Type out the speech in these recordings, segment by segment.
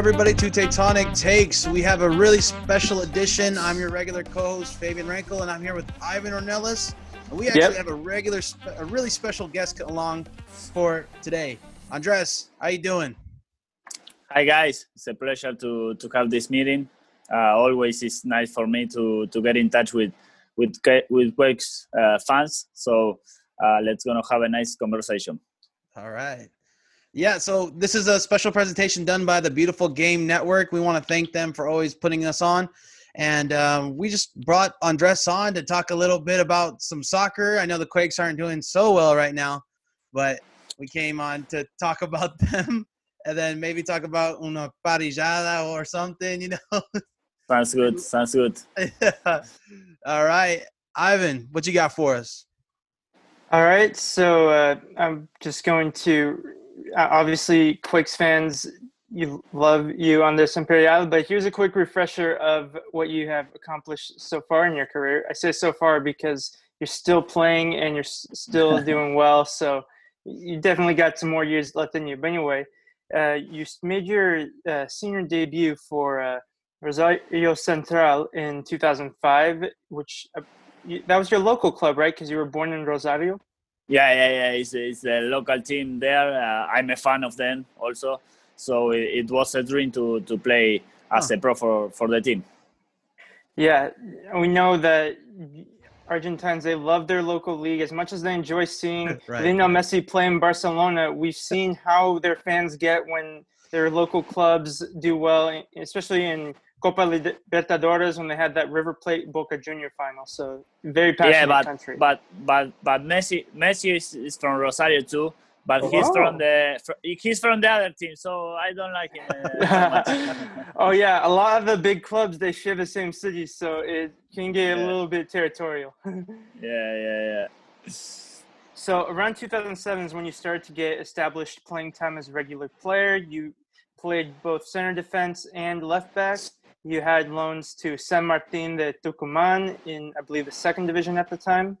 everybody to Tectonic Takes. We have a really special edition. I'm your regular co-host Fabian Rankel, and I'm here with Ivan Ornelas. And we actually Yep. have a regular, a really special guest along for today. Andres, how you doing? Hi guys, it's a pleasure to to have this meeting. Uh, always it's nice for me to to get in touch with with Ke- with Quakes uh, fans. So uh, let's gonna have a nice conversation. All right. Yeah, so this is a special presentation done by the Beautiful Game Network. We want to thank them for always putting us on. And um, we just brought Andres on to talk a little bit about some soccer. I know the Quakes aren't doing so well right now, but we came on to talk about them and then maybe talk about una parillada or something, you know? Sounds good. Sounds good. All right. Ivan, what you got for us? All right, so uh, I'm just going to obviously Quakes fans, you love you Andres Imperiale, but here's a quick refresher of what you have accomplished so far in your career. I say so far because you're still playing and you're s- still doing well, so you definitely got some more years left in you. But anyway, uh, you made your uh, senior debut for uh, Rosario Central in 2005, which uh, that was your local club, right? Because you were born in Rosario. Yeah, yeah, yeah. It's, it's a local team there. Uh, I'm a fan of them also. So it, it was a dream to to play as Huh. a pro for for the team. Yeah, we know that Argentines they love their local league as much as they enjoy seeing Right. Lionel Messi play in Barcelona. We've seen how their fans get when their local clubs do well, especially in Copa Libertadores when they had that River Plate Boca Junior final. So very passionate yeah, but country. but but but Messi Messi is, is from Rosario too. But he's Oh. from the he's from the other team, so I don't like him uh, oh yeah, a lot of the big clubs they share the same city, so it can get a little bit territorial. yeah, yeah, yeah. So around 2007 is when you started to get established playing time as a regular player. You played both center defense and left back. You had loans to San Martin de Tucumán in, I believe, the second division at the time.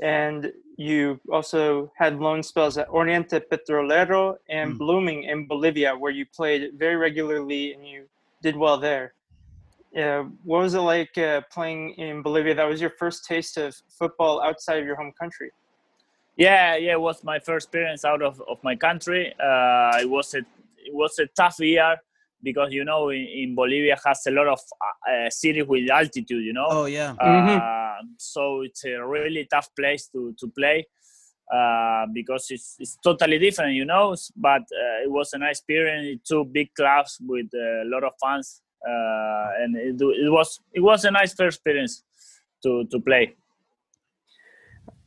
And you also had loan spells at Oriente Petrolero and Hmm. Blooming in Bolivia, where you played very regularly and you did well there. Uh, what was it like uh, playing in Bolivia? That was your first taste of football outside of your home country. Yeah, yeah, it was my first experience out of, of my country. Uh, it was a it was a tough year because you know in, in Bolivia has a lot of uh, cities with altitude. You know, Oh, yeah. Uh, so it's a really tough place to to play uh, because it's it's totally different. You know, but uh, it was a nice experience. Two big clubs with a lot of fans, uh, and it, it was it was a nice first experience to to play.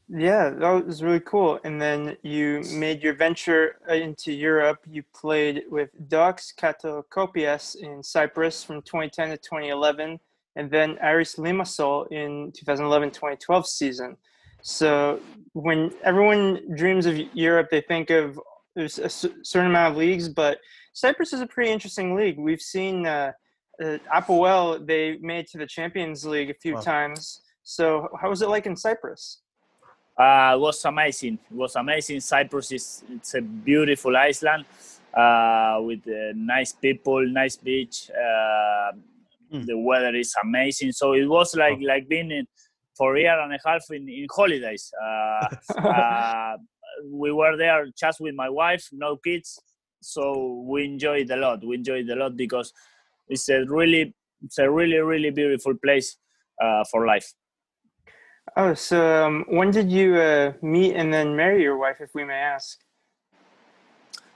Yeah, that was really cool. And then you made your venture uh, into Europe. You played with Doxa Katokopias in Cyprus from 2010 to 2011, and then Aris Limassol in 2011-2012 season. So when everyone dreams of Europe, they think of there's a certain amount of leagues, but Cyprus is a pretty interesting league. We've seen uh, uh, Apoel; they made it to the Champions League a few Wow. times. So how was it like in Cyprus? Uh, it was amazing. It was amazing. Cyprus is it's a beautiful island uh, with uh, nice people, nice beach. Uh, Mm. The weather is amazing. So it was like like being in, for a year and a half in, in holidays. Uh, uh, we were there just with my wife, no kids. So we enjoyed a lot. We enjoyed a lot because it's a really it's a really really beautiful place uh, for life. Oh, so um, when did you uh, meet and then marry your wife, if we may ask?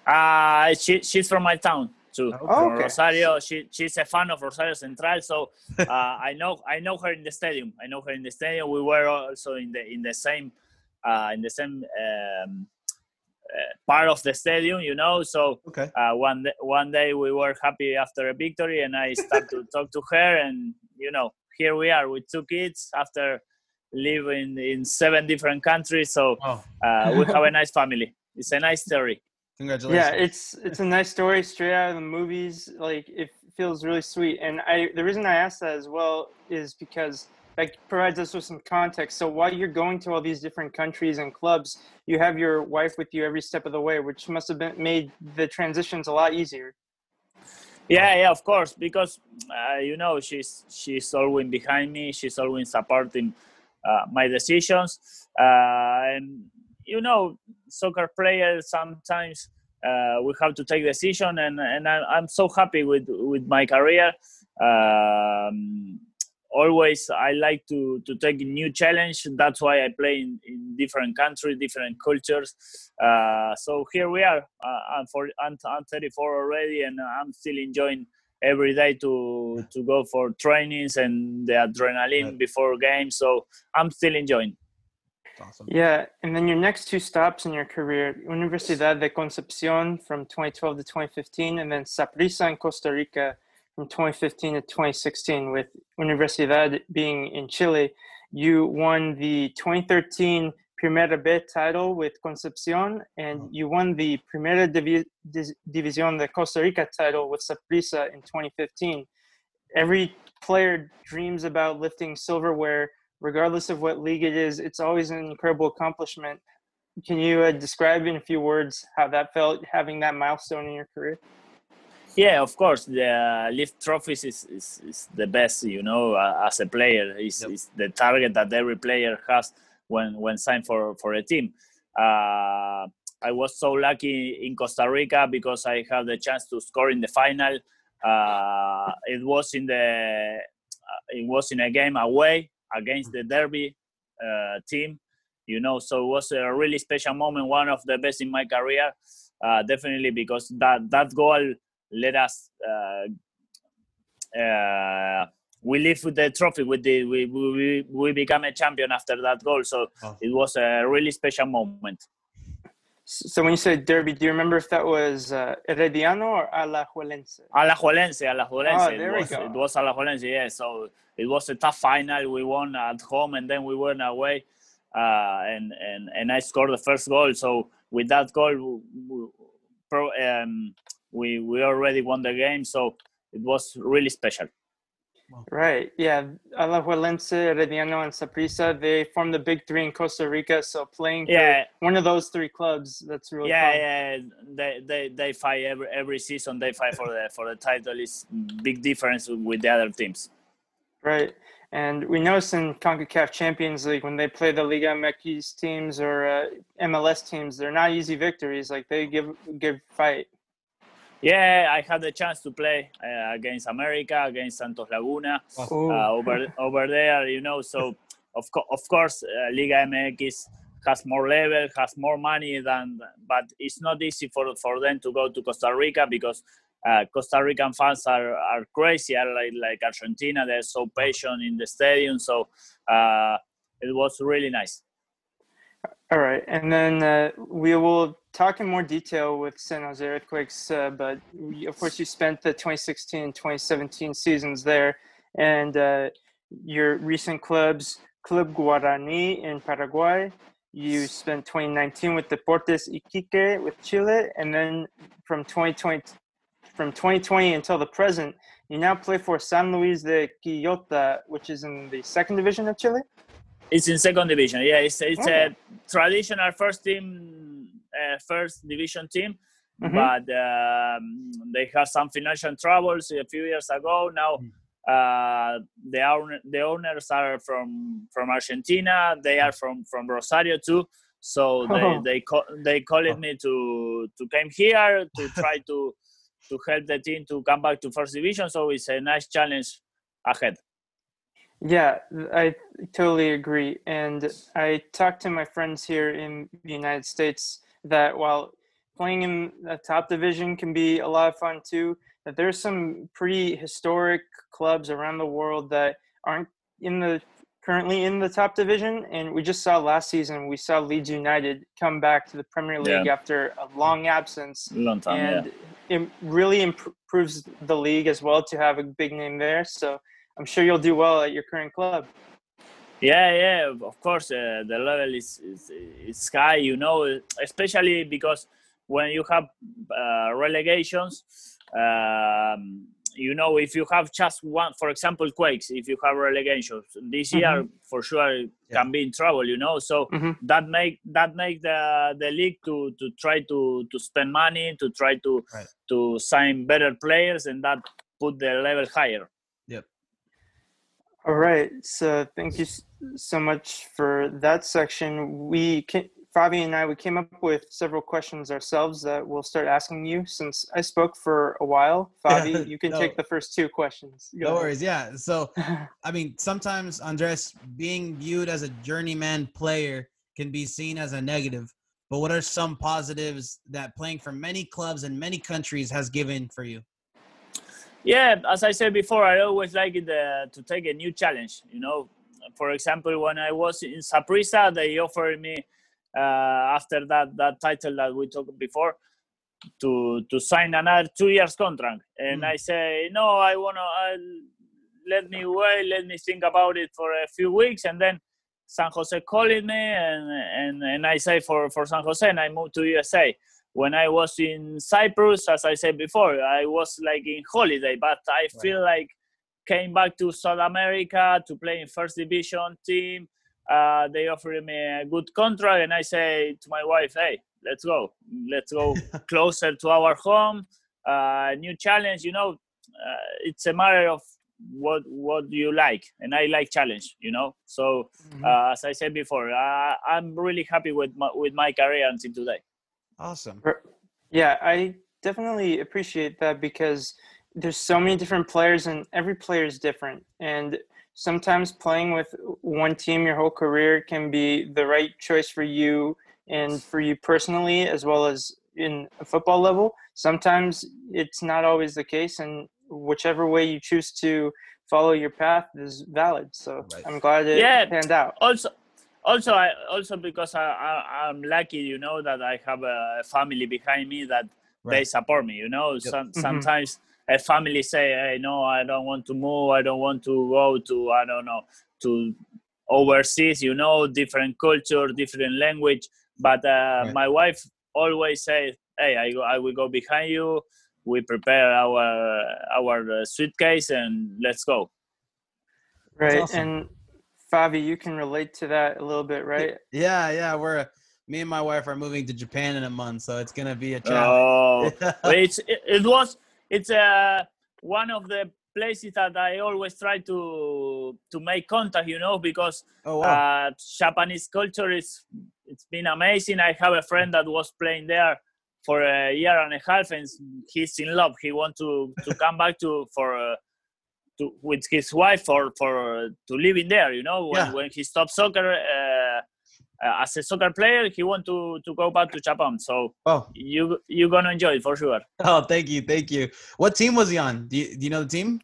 Uh, she, she's from my town too. Okay. From Okay. Rosario. She, she's a fan of Rosario Central, so uh, I know I know her in the stadium. I know her in the stadium. We were also in the in the same uh, in the same um, uh, part of the stadium, you know. So Okay. uh, one day, one day we were happy after a victory, and I started to talk to her, and you know, here we are with two kids after living in in seven different countries. So Wow. uh, we have a nice family. It's a nice story. Congratulations. Yeah, it's it's a nice story straight out of the movies. Like it feels really sweet. And I the reason I asked that as well is because that provides us with some context. So while you're going to all these different countries and clubs, you have your wife with you every step of the way, which must have been made the transitions a lot easier. Yeah, yeah, of course, because uh, you know she's she's always behind me. She's always supporting my decisions, uh, and you know, soccer players sometimes uh, we have to take decision, and and I'm so happy with with my career. Um, always I like to to take a new challenge. That's why I play in, in different countries, different cultures. Uh, so here we are. Uh, I'm for I'm, I'm 34 already, and I'm still enjoying every day to to go for trainings and the adrenaline right. before games. So I'm still enjoying. Awesome. Yeah, and then your next two stops in your career, Universidad de Concepcion from 2012 to 2015, and then Saprissa in Costa Rica from 2015 to 2016 with Universidad being in Chile. You won the 2013 Primera B title with Concepcion, and you won the Primera Divi- División de Costa Rica title with Saprissa in 2015. Every player dreams about lifting silverware, regardless of what league it is. It's always an incredible accomplishment. Can you uh, describe in a few words how that felt having that milestone in your career? Yeah, of course. The lift trophies is, is, is the best, you know, uh, as a player. It's, yep. the target that every player has when when signed for for a team. Uh, I was so lucky in Costa Rica because I had the chance to score in the final. Uh, it was in the uh, it was in a game away against the Derby uh, team, you know. So it was a really special moment, one of the best in my career. Uh, definitely because that that goal let us uh, we live with the trophy with the we, we we become a champion after that goal so oh. it was a really special moment so when you say derby do you remember if that was uh, Herediano or Alajuelense? Alajuelense, Alajuelense. Oh, there it, was, we go. it was Alajuelense, yeah. So it was a tough final. We won at home and then we went away. Uh, and, and, and I scored the first goal. So with that goal, pro, um, we we already won the game, so it was really special. Right. Yeah. Alajuelense, Herediano, and Saprissa, they form the big three in Costa Rica. So playing yeah. one of those three clubs, that's really yeah, fun. yeah. They, they they fight every every season. They fight for the for the title. It's big difference with the other teams. Right. And we notice in CONCACAF Champions League when they play the Liga MX teams or uh, MLS teams, they're not easy victories. Like they give give fight. Yeah, I had the chance to play uh, against America, against Santos Laguna, uh, over over there. You know, so of co- of course, uh, Liga MX has more level, has more money than, but it's not easy for for them to go to Costa Rica because uh, Costa Rican fans are, are crazy, are like like Argentina. They're so patient in the stadium, so uh, it was really nice. All right, and then uh, we will talk in more detail with San Jose Earthquakes, uh, but we, of course you spent the 2016 2017 seasons there, and uh, your recent clubs, Club Guarani in Paraguay. You spent 2019 with Deportes Iquique with Chile, and then from 2020 from 2020 until the present, you now play for San Luis de Quillota, which is in the second division of Chile. It's in second division. Yeah, it's it's okay. a traditional first team, uh, first division team, mm-hmm. but um, they had some financial troubles a few years ago. Now. Mm. Uh, the owner, the owners are from from Argentina. They are from from Rosario too. So they oh. they call, they called oh. me to to come here to try to to help the team to come back to first division. So it's a nice challenge ahead. Yeah, I totally agree. And I talked to my friends here in the United States that while playing in the top division can be a lot of fun too, that there's some pretty historic clubs around the world that aren't in the currently in the top division. And we just saw last season, we saw Leeds United come back to the Premier League yeah. after a long absence. Long time, and yeah. it really improves the league as well to have a big name there. So I'm sure you'll do well at your current club. Yeah, yeah, of course, uh, the level is, is, is high, you know, especially because when you have uh, relegations, um, you know, if you have just one, for example, Quakes, if you have relegations this year, Mhm. for sure Yeah. can be in trouble, you know. So Mhm. that make that make the the league to to try to to spend money, to try to Right. to sign better players, and that put the level higher. All right. So thank you so much for that section. We can, Fabi and I, we came up with several questions ourselves that we'll start asking you. Since I spoke for a while, Fabi, you can No. take the first two questions. Go No ahead. worries. Yeah. So, I mean, sometimes Andres being viewed as a journeyman player can be seen as a negative. But what are some positives that playing for many clubs in many countries has given for you? Yeah, as I said before, I always like it uh, to take a new challenge. You know, for example, when I was in Saprissa, they offered me uh, after that that title that we talked before to to sign another two years contract, and Mm. I say no, I wanna let me wait, let me think about it for a few weeks, and then San Jose calling me, and and and I say for for San Jose, and I moved to USA when I was in Cyprus, as I said before, I was like in holiday, but I feel like came back to South America to play in first division team. Uh, they offered me a good contract, and I say to my wife, "Hey, let's go, let's go closer to our home. Uh, new challenge, you know. Uh, it's a matter of what what you like, and I like challenge, you know. So Mhm. uh, as I said before, uh, I'm really happy with my, with my career until today. Awesome. Yeah, I definitely appreciate that because there's so many different players and every player is different. And sometimes playing with one team your whole career can be the right choice for you and for you personally as well as in a football level. Sometimes it's not always the case and whichever way you choose to follow your path is valid. So Right. I'm glad it Yeah. panned out. also also i also because I, I i'm lucky you know that i have a family behind me that they support me you know Some, Mhm. sometimes a family say hey no i don't want to move i don't want to go to i don't know to overseas you know different culture different language but uh, Right. my wife always say hey I, I will go behind you we prepare our our uh, suitcase and let's go Right. awesome. And Fabi, you can relate to that a little bit, right? Yeah, yeah. We're me and my wife are moving to Japan in a month, so it's gonna be a challenge. Oh, But it's it, it was it's uh, one of the places that I always try to to make contact, you know, because oh wow. uh, Japanese culture is it's been amazing. I have a friend that was playing there for a year and a half, and he's in love. He want to to come back to for. Uh, to, with his wife for for to live in there, you know. When, Yeah. when he stopped soccer uh, uh, as a soccer player, he want to to go back to Japan. So oh, you you're gonna enjoy it for sure. oh, thank you, thank you. What team was he on? Do you, do you know the team?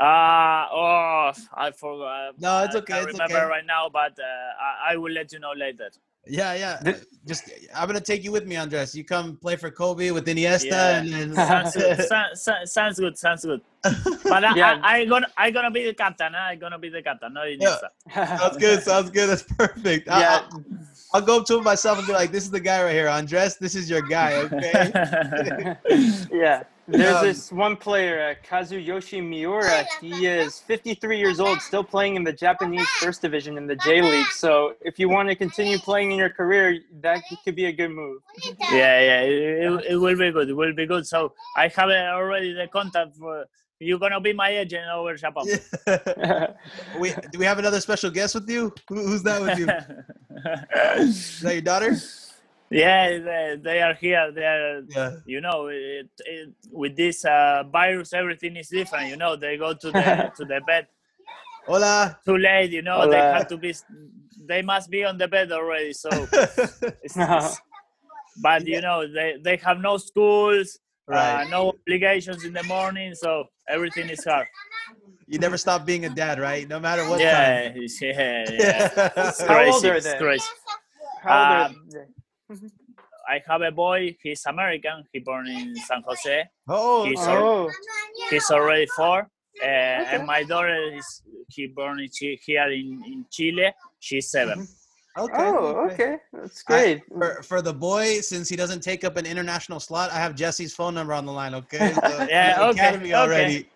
Uh oh, I forgot. No, it's okay. I can't it's remember okay. right now, but uh, I, I will let you know later. Yeah, yeah. Th- uh, Just I'm gonna take you with me, Andres. You come play for Kobe with Iniesta, Yeah. and then Sounds good. Sounds, sounds- sounds good. Sounds good. But I, Yeah. I, I gonna I gonna be the captain. huh? I gonna be the captain. No, Iniesta. sounds good. Sounds good. That's perfect. I- yeah. I'll, I'll go up to him myself and be like, "This is the guy right here, Andres. This is your guy." Okay. Yeah. There's Um, this one player, uh, Kazuyoshi Miura. He is 53 years old, still playing in the Japanese First Division in the J League. So if you want to continue playing in your career, that could be a good move. yeah, yeah. It, it, it will be good. It will be good. So I have uh, already the contact for. You're gonna be my agent over Japan. we do we have another special guest with you? Who, who's that with you? Is that your daughter? Yeah, they, they are here. They are Yeah. you know it, it, with this uh, virus everything is different you know they go to the to the bed Hola. too late you know they have to be they must be on the bed already so it's, it's- but you know they they have no schools Right. uh, no obligations in the morning so everything is hard you never stop being a dad, right? No matter what yeah yeah yeah it's. How old are they? How old are Um, they? i have a boy he's american he born in san jose oh, He's oh, Oh, he's already four. Uh, And my daughter is he born in Chi- here in, in Chile. She's 7 Okay. Oh, okay. That's great. For, for the boy, since he doesn't take up an international slot, I have Jesse's phone number on the line. Okay. So Yeah, the okay, Academy okay.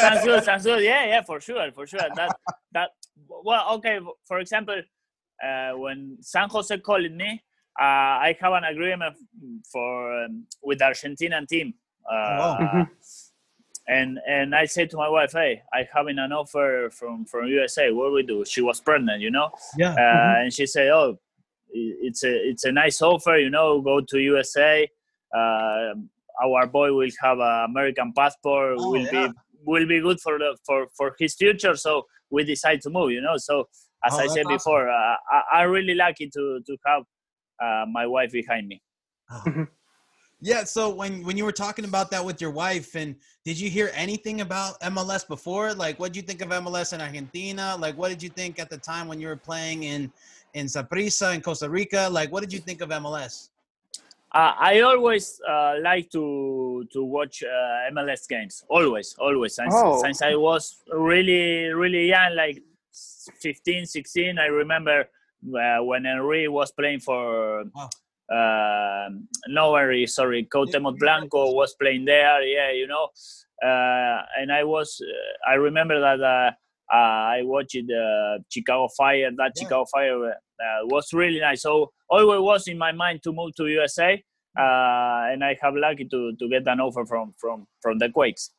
sounds good. Sounds good. Yeah, yeah, for sure, for sure. That that well, okay. For example, uh, when San Jose called me, uh, I have an agreement for um, with the Argentinian team. Uh, wow. Mhm. And and I said to my wife, "Hey, I having an offer from from USA. What we do?" She was pregnant, you know, Yeah. uh, and she said, "Oh, it's a it's a nice offer, you know. Go to USA. Uh, our boy will have an American passport. Oh, will yeah. be will be good for the for for his future. So we decide to move, you know. So as Oh, I said awesome. before, uh, I, I'm really lucky to to have uh, my wife behind me. Yeah. So when when you were talking about that with your wife, and did you hear anything about MLS before? Like, what did you think of MLS in Argentina? Like, what did you think at the time when you were playing in in Saprissa in Costa Rica? Like, what did you think of MLS? Uh, I always uh, like to to watch uh, MLS games. Always, always. Since, Oh. since I was really, really young, like 15, 16, I remember uh, when Henry was playing for Wow. uh, no Henry, sorry, Cuauhtemoc Blanco was playing there. Yeah, you know. Uh, and I was, uh, I remember that uh, uh, I watched uh, Chicago Fire. That Yeah. Chicago Fire uh, was really nice. So always was in my mind to move to USA, uh, and I have lucky to to get an offer from from from the Quakes.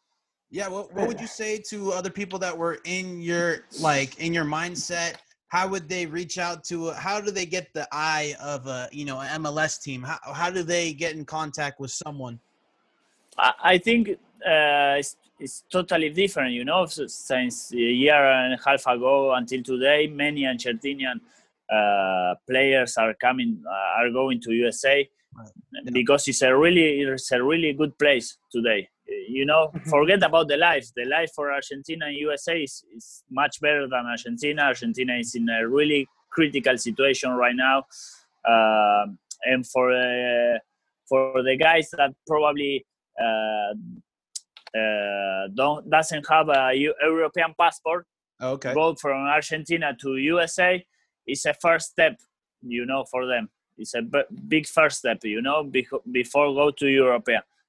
Yeah. What What would you say to other people that were in your like in your mindset? How would they reach out to? How do they get the eye of a you know an MLS team? How How do they get in contact with someone? I, think uh, it's, it's totally different, you know, since a year and a half ago until today, many Argentinian uh, players are coming, uh, are going to USA Right. because it's a really, it's a really good place today. You know, forget about the life. The life for Argentina and USA is, is much better than Argentina. Argentina is in a really critical situation right now, Um and for uh, for the guys that probably uh, uh, don't doesn't have a European passport, Okay. go from Argentina to USA is a first step, you know, for them. It's a b- big first step, you know, before go to Europe,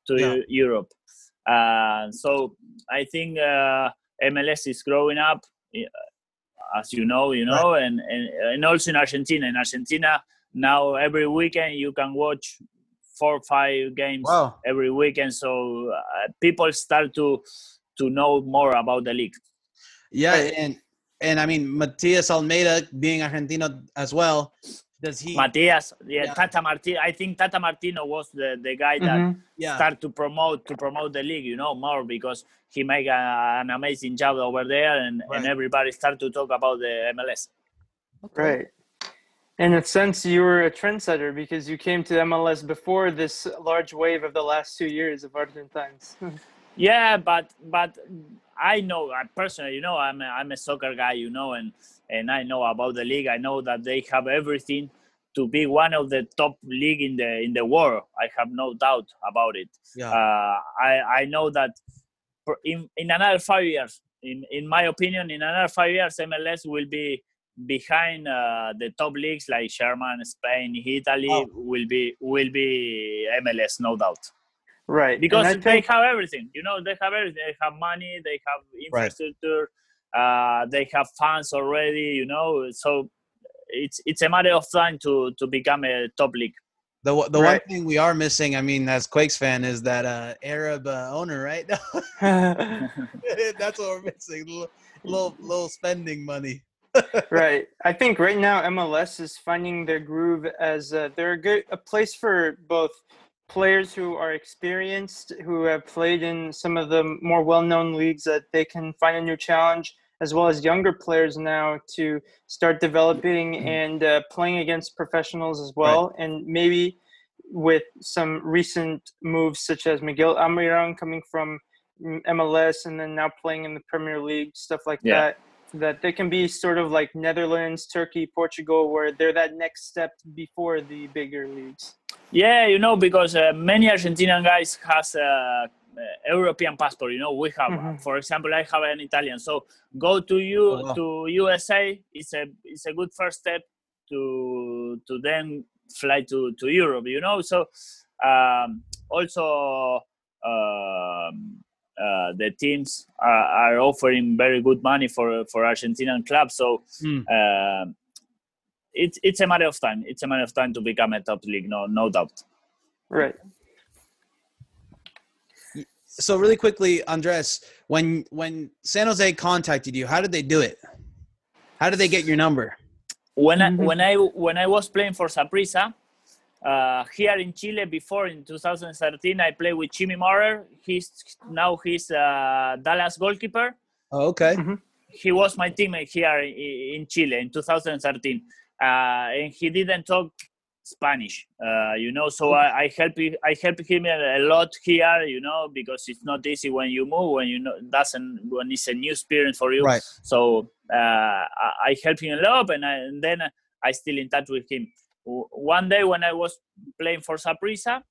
to Yeah. Eu- Europe. Uh, so I think uh, MLS is growing up, eh, as you know, you know, and, and and also in Argentina. In Argentina now, every weekend you can watch four or five games Wow. every weekend. So uh, people start to to know more about the league. Yeah, and and I mean Matias Almeyda being Argentino as well. Does he? Matias, yeah, Yeah. Tata Martino. I think Tata Martino was the, the guy that Mhm. yeah. start to promote to promote the league, you know, more because he made a, an amazing job over there, and, and everybody started to talk about the MLS. Right. In a sense, you were a trendsetter because you came to MLS before this large wave of the last two years of Argentines. Yeah, but but I know I personally, you know, I'm a, I'm a soccer guy, you know, and and I know about the league. I know that they have everything to be one of the top league in the in the world. I have no doubt about it. Yeah. Uh, I I know that in in another five years, in in my opinion, in another five years, MLS will be behind uh, the top leagues like German, Spain, Italy. Wow. Will be will be MLS, no doubt right. because they think, have everything. You know, they have everything. They have money. They have infrastructure. Uh, they have fans already. You know, so it's it's a matter of time to to become a top league. the the Right. one thing we are missing, I mean, as Quakes fan, is that uh, Arab uh, owner, right? That's what we're missing. Little, little little spending money. right. I think right now MLS is finding their groove as uh, they're a good a place for both players who are experienced, who have played in some of the more well-known leagues, that they can find a new challenge, as well as younger players now to start developing and uh, playing against professionals as well, and maybe with some recent moves such as Miguel Almiron coming from MLS and then now playing in the Premier League, stuff like Yeah. that that they can be sort of like Netherlands, Turkey, Portugal, where they're that next step before the bigger leagues. Yeah, you know, because uh, many Argentinian guys has a, a European passport. You know, we have, Mhm. for example, I have an Italian. So go to you Oh, wow. to USA. It's a it's a good first step to to then fly to to Europe. You know, so um, also. Um, uh, the teams are, are, offering very good money for for Argentinian clubs. So mm. uh, it's it's a matter of time. It's a matter of time to become a top league. No, no doubt. Right. So really quickly, Andres, when when San Jose contacted you, how did they do it? How did they get your number? When I, mm-hmm. when I when I was playing for Saprissa, uh, here in Chile before in 2013, I played with Jimmy Maurer. He's now he's uh, Dallas goalkeeper. Oh, okay. Mm-hmm. He was my teammate here in Chile in 2013, uh, and he didn't talk Spanish, uh, you know. So I, I help I help him a lot here, you know, because it's not easy when you move when you know doesn't when it's a new experience for you. Right. So uh, I, help him a lot, and, I, and then I still in touch with him one day when I was playing for Saprissa,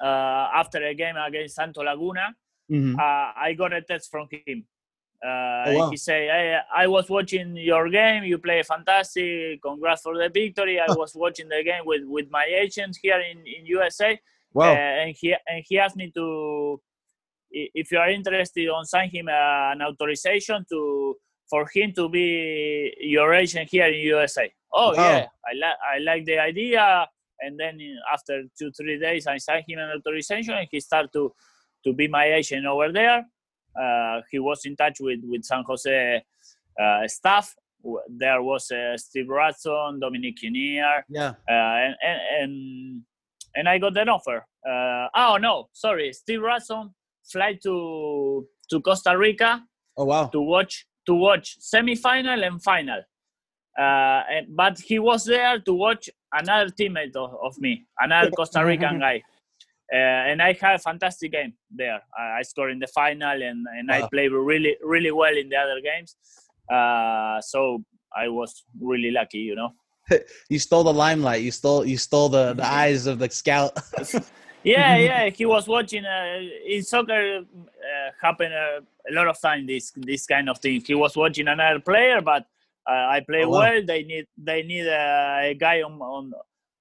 uh, after a game against Santo Laguna, mm-hmm. uh, I got a text from him. Uh, oh, wow. He said, hey, I was watching your game. You play fantastic. Congrats for the victory. I was watching the game with, with my agent here in, in USA. Wow. Uh, and he and he asked me to, if you are interested, on sign him uh, an authorization to for him to be your agent here in USA. Oh, yeah, I like I like the idea. And then after two three days, I signed him an authorization, and he started to to be my agent over there. Uh, he was in touch with with San Jose uh, staff. There was uh, Steve Ralston, Dominic Kinnear, yeah, uh, and, and, and and I got an offer. Uh, oh no, sorry, Steve Ralston fly to to Costa Rica. Oh wow! To watch to watch semifinal and final. Uh, and, but he was there to watch another teammate of, of me, another Costa Rican guy. Uh, and I had a fantastic game there. I, I scored in the final, and, and wow. I played really, really well in the other games. Uh, so I was really lucky, you know. you stole the limelight. You stole, you stole the, the eyes of the scout. yeah, yeah. He was watching. Uh, in soccer, uh, happen uh, a lot of time. This this kind of thing. He was watching another player, but uh, I play oh, wow. well. They need they need a, a guy on on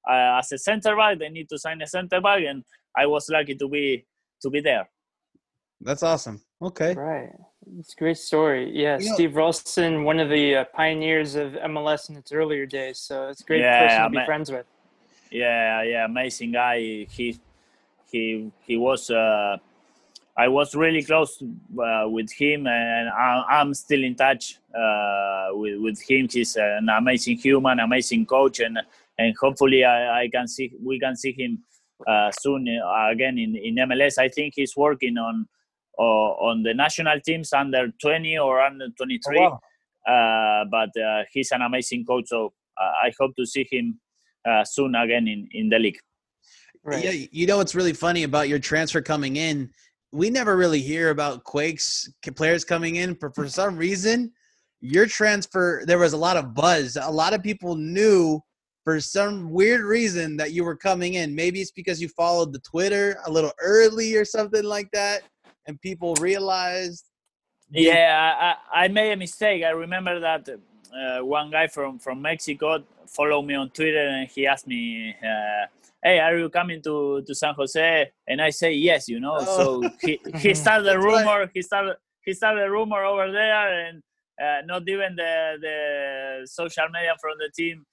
uh, as a center back. They need to sign a center back, and I was lucky to be to be there. That's awesome. Okay. Right. It's a great story. Yeah, you Steve know, Ralston, one of the uh, pioneers of MLS in its earlier days. So it's a great yeah, person to be ma- friends with. Yeah, yeah, amazing guy. He he he was. Uh, I was really close uh, with him, and I, am still in touch uh, with with him. He's an amazing human, amazing coach, and and hopefully I, I can see we can see him uh, soon uh, again in, in MLS. I think he's working on on the national teams under 20 or under 23. Oh, wow. Uh, but uh, he's an amazing coach, so I hope to see him soon again in, in the league. Right. Yeah, you know what's really funny about your transfer coming in? We never really hear about Quakes players coming in, but for some reason, your transfer there was a lot of buzz. A lot of people knew for some weird reason that you were coming in. Maybe it's because you followed the Twitter a little early or something like that, and people realized. Yeah, I, I made a mistake. I remember that uh, one guy from from Mexico followed me on Twitter and he asked me. Uh, hey, are you coming to, to San Jose? And I say yes, you know. Oh. So he, he started a rumor. He started he started a rumor over there, and uh, not even the the social media from the team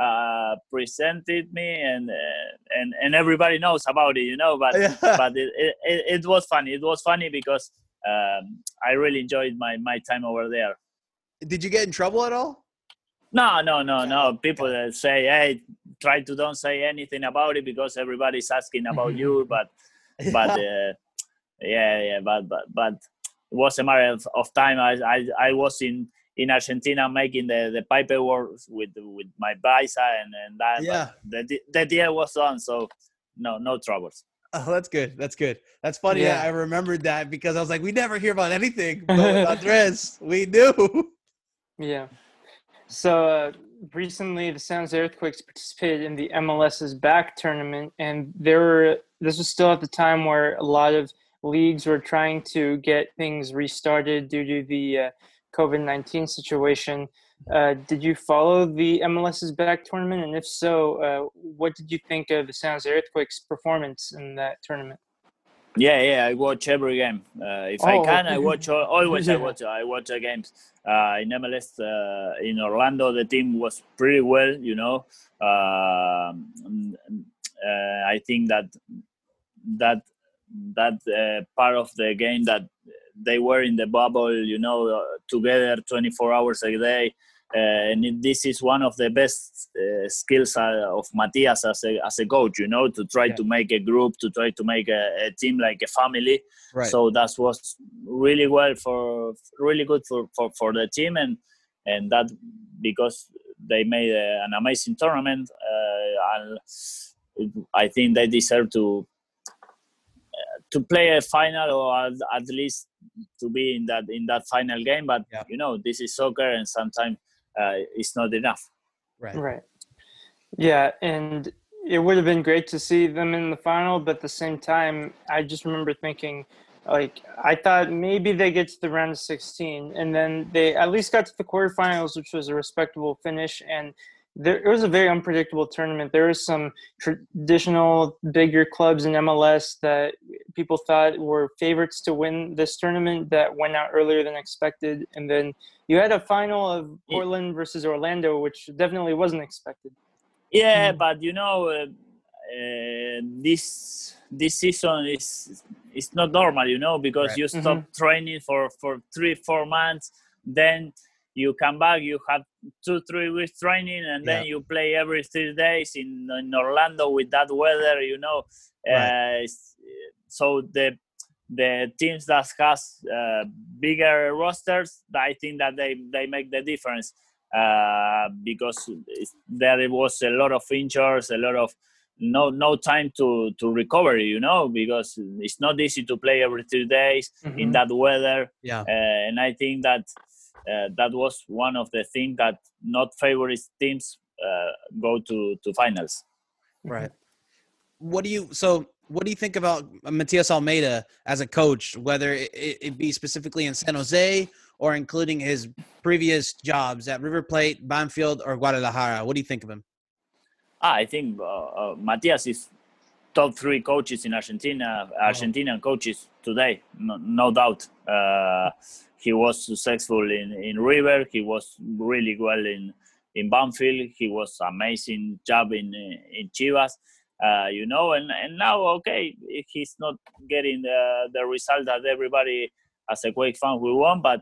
uh, presented me, and uh, and and everybody knows about it, you know. But yeah. but it, it, it was funny. It was funny because um, I really enjoyed my my time over there. Did you get in trouble at all? No, no, no, no. People say, "Hey, try to don't say anything about it because everybody's asking about you." But, but, uh, yeah, yeah, but, but, but it was a matter of, of time. I, I, I was in in Argentina making the the paperwork with with my visa and and that. Yeah. The the deal was done, so no no troubles. Oh, that's good. That's good. That's funny. Yeah. I remembered that because I was like, we never hear about anything, but with Andres, we do. Yeah. So uh, recently, the San Jose Earthquakes participated in the MLS is Back tournament, and there were this was still at the time where a lot of leagues were trying to get things restarted due to the uh, COVID nineteen situation. Uh, did you follow the MLS is Back tournament, and if so, uh, what did you think of the San Jose Earthquakes' performance in that tournament? Yeah, yeah, I watch every game. Uh, if oh, I can, I watch always. I watch. I watch the games. Uh, in MLS uh, in Orlando, the team was pretty well. You know, um, uh, I think that that that uh, part of the game that they were in the bubble, you know, uh, together 24 hours a day. Uh, and this is one of the best uh, skills uh, of Matias as a, as a coach, you know, to try yeah. to make a group, to try to make a, a team like a family. Right. So that was really well for, really good for, for, for the team. And, and that because they made a, an amazing tournament, and I think they deserve to to play a final or at least to be in that in that final game. But yeah. you know, this is soccer, and sometimes uh, it's not enough. Right. Right. Yeah, and it would have been great to see them in the final, but at the same time, I just remember thinking, like, I thought maybe they get to the round of 16, and then they at least got to the quarterfinals, which was a respectable finish. And there it was a very unpredictable tournament. There were some traditional bigger clubs in MLS that people thought were favorites to win this tournament that went out earlier than expected, and then you had a final of Portland versus Orlando, which definitely wasn't expected. Yeah, mm but you know, uh, uh, this this season is is not normal, you know, because right. you stop mm-hmm. training for for three four months, then you come back, you have two, three weeks training, and then yeah. you play every three days in, in Orlando with that weather, you know. Right. Uh, so the the teams that has uh, bigger rosters, I think that they, they make the difference uh, because there was a lot of injuries, a lot of no no time to to recover you know because it's not easy to play every three days mm-hmm. in that weather yeah uh, and i think that uh, that was one of the things that not favorite teams uh, go to to finals. Right. What do you so? What do you think about Matias Almeyda as a coach? Whether it, it be specifically in San Jose or including his previous jobs at River Plate, Banfield, or Guadalajara. What do you think of him? Ah, I think uh, uh, Matias is top three coaches in Argentina, oh. Argentinian coaches today, no, no doubt. Uh, he was successful in, in River. He was really well in in Banfield. He was amazing job in in Chivas. Uh, you know, and, and now okay, he's not getting the the result that everybody as a Quake fan will want, but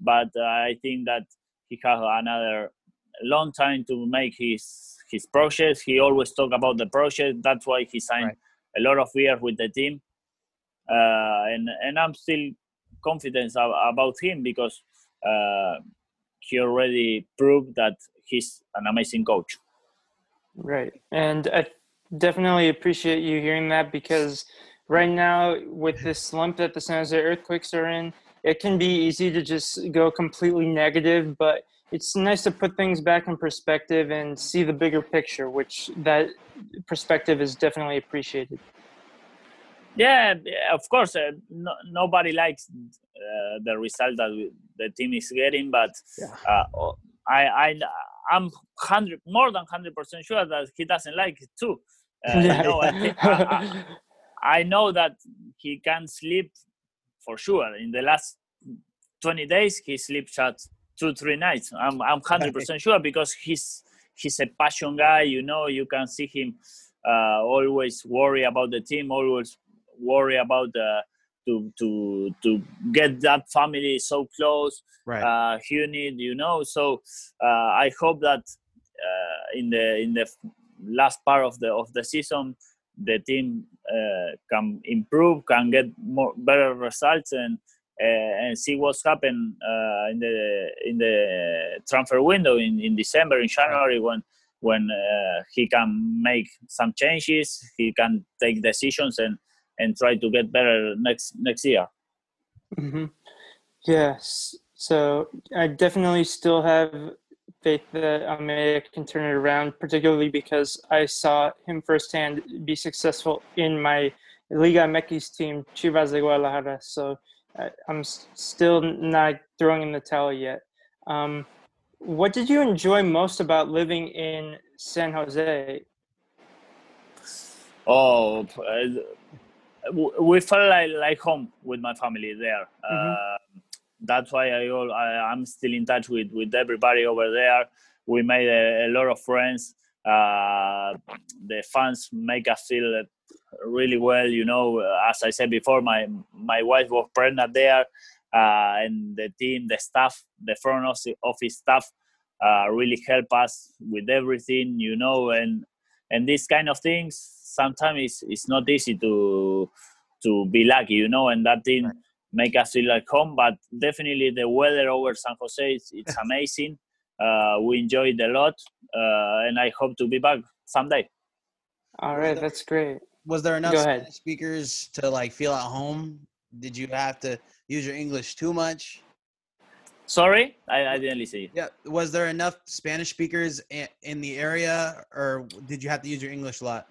but uh, I think that he has another long time to make his his project. He always talk about the project. That's why he signed right. a lot of years with the team. Uh, and and I'm still confidence about him because uh, he already proved that he's an amazing coach. Right, and I definitely appreciate you hearing that because right now with this slump that the San Jose Earthquakes are in, it can be easy to just go completely negative, but it's nice to put things back in perspective and see the bigger picture, which that perspective is definitely appreciated. Yeah, of course. Uh, no, nobody likes uh, the result that the team is getting, but yeah. uh, I, I, I'm hundred more than hundred percent sure that he doesn't like it too. Uh, yeah. you know, I, I, I, know that he can sleep for sure. In the last twenty days, he sleeps at two, three nights. I'm, I'm hundred percent sure because he's he's a passion guy. You know, you can see him uh, always worry about the team, always worry about uh, to to to get that family so close. Right. Uh need you know. So uh, i hope that uh, in the in the last part of the of the season the team uh, can improve can get more better results and uh, and see what's happened uh, in the in the transfer window in, in December in January right. when when uh, he can make some changes he can take decisions and and try to get better next next year. Mm-hmm. Yes. So I definitely still have faith that Almeyda can turn it around, particularly because I saw him firsthand be successful in my Liga MX team, Chivas de Guadalajara. So I'm still not throwing in the towel yet. Um, what did you enjoy most about living in San Jose? Oh, we felt like, like home with my family there. Mhm. Uh, that's why I, al- I I'm still in touch with with everybody over there. We made a, a lot of friends. Uh, the fans make us feel really well. You know, as I said before, my my wife was pregnant there, uh, and the team, the staff, the front office office staff, uh, really help us with everything. You know, and and these kind of things sometimes it's, it's not easy to to be lucky you know and that thing Right. make us feel like home but definitely the weather over san jose it's, it's amazing uh, we enjoy it a lot uh, and i hope to be back someday All right, that's great. Was there enough Go ahead. Spanish speakers to like feel at home? Did you have to use your English too much? sorry i, I didn't listen Yeah. Was there enough Spanish speakers in, in the area, or did you have to use your English a lot?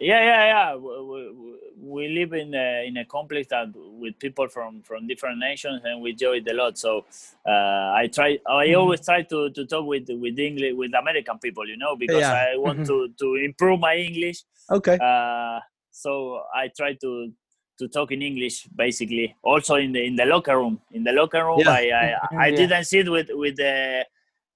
Yeah yeah yeah we, we, we live in a, in a complex that with people from from different nations and we enjoy it a lot so uh, i try i Mhm. always try to, to talk with with english with american people you know because Yeah. i want Mhm. to to improve my english Okay. uh, so i try to to talk in english basically also in the in the locker room in the locker room Yeah. i i, I Yeah. didn't sit with with the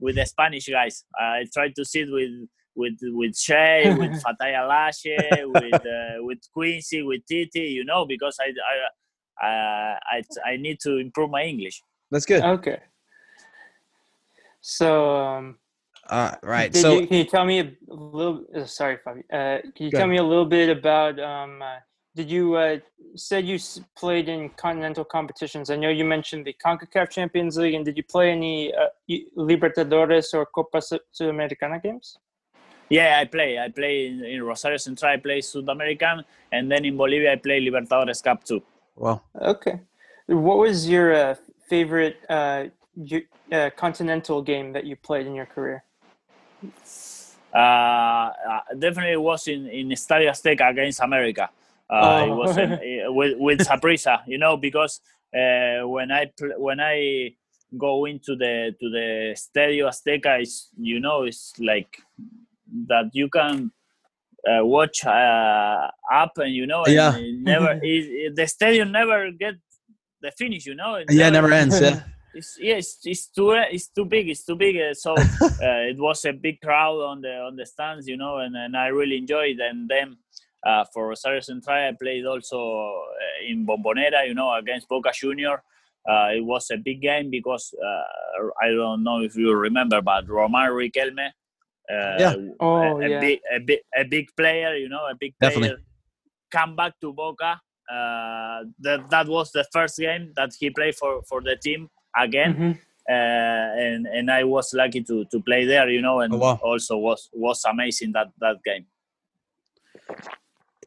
with the spanish guys i tried to sit with with with Shea, with Fatai Alashe, with uh, with Quincy, with Titi, you know, because I I, uh, I I need to improve my English. That's good. Okay. So, um, Uh, right. So you, can you tell me a little? Uh, sorry, Fabi. Uh, can you tell ahead. me a little bit about? Um, uh, did you uh, said you s- played in continental competitions? I know you mentioned the Concacaf Champions League, and did you play any uh, Libertadores or Copa Sudamericana games? Yeah, I play. I play in, in Rosario Central. I play Sudamerican, and then in Bolivia I play Libertadores Cup too. well, Okay. What was your uh, favorite uh, you, uh, continental game that you played in your career? Uh, uh, definitely was in in Estadio Azteca against America. Uh, It Oh. was in, uh, with with Saprissa, you know, because uh, when I pl- when I go into the to the Estadio Azteca, it's you know it's like that you can uh, watch uh, up and you know and Yeah. it never it, it- the stadium never get the finish, you know. It yeah, it never ends. Yeah. it's yeah, it's, it's too it's too big. It's too big. uh, So uh, it was a big crowd on the on the stands, you know, and, and I really enjoyed. And then uh, for Rosario Central, I played also uh, in Bombonera, you know, against Boca Junior. Uh, it was a big game because uh, I don't know if you remember, but Roman Riquelme, uh, Yeah. Oh, a, a yeah. big a big a big player, you know, a big player, Definitely. come back to Boca. Uh, that that was the first game that he played for for the team again Mhm. uh, and and I was lucky to to play there, you know, and Oh, wow. also was was amazing that that game.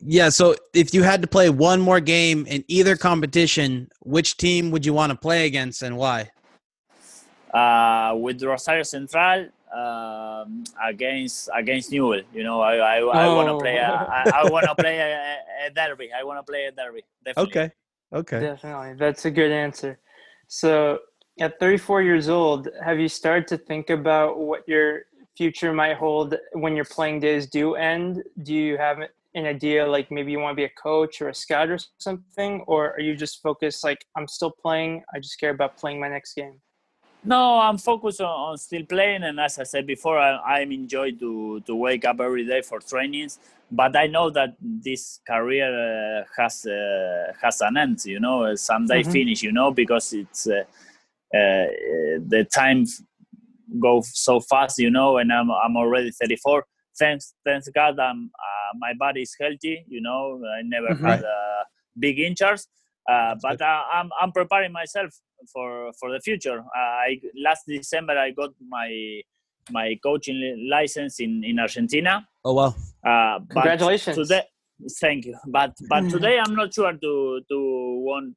Yeah. So if you had to play one more game in either competition, which team would you want to play against and why? Uh, with Rosario Central um, against against Newell, you know, I I, I want to Oh. play a, I, I want to play a, a derby. I want to play a derby. Definitely. Okay. Okay. Definitely. That's a good answer. So, at 34 years old, have you started to think about what your future might hold when your playing days do end? Do you have an idea, like maybe you want to be a coach or a scout or something? Or are you just focused, like, I'm still playing, I just care about playing my next game? No, I'm focused on, on still playing, and as I said before, I, I'm enjoy to to wake up every day for trainings. But I know that this career uh, has uh, has an end. You know, someday Mhm. finish. You know, because it's uh, uh, the time go so fast. You know, and I'm I'm already 34. Thanks, thanks God, I'm uh, my body is healthy. You know, I never Mhm. had uh, big injuries. Uh, but good. uh, I'm I'm preparing myself for for the future. Uh, I last December I got my my coaching license in in Argentina. Oh wow. Uh, Congratulations. Today, thank you. But but today I'm not sure to to want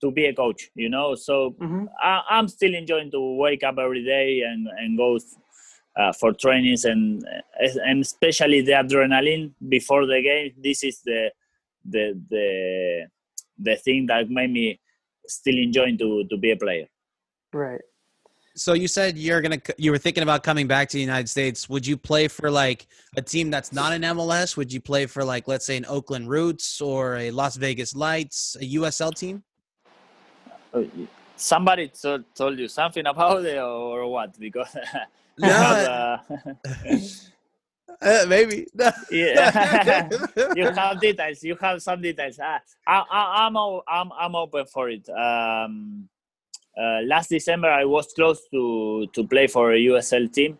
to be a coach. You know, so hmm I, I'm still enjoying to wake up every day and and go uh, for trainings and and especially the adrenaline before the game. This is the the the the thing that made me still enjoying to to be a player. Right. So you said you're gonna you were thinking about coming back to the United States. Would you play for like a team that's not in MLS? Would you play for like let's say an Oakland Roots or a Las Vegas Lights, a USL team? Uh, somebody told, told you something about it or what? Because No, uh, maybe. yeah, you have details. You have some details. Uh, I, I, I'm, o- I'm I'm open for it. Um, uh, last December, I was close to to play for a USL team.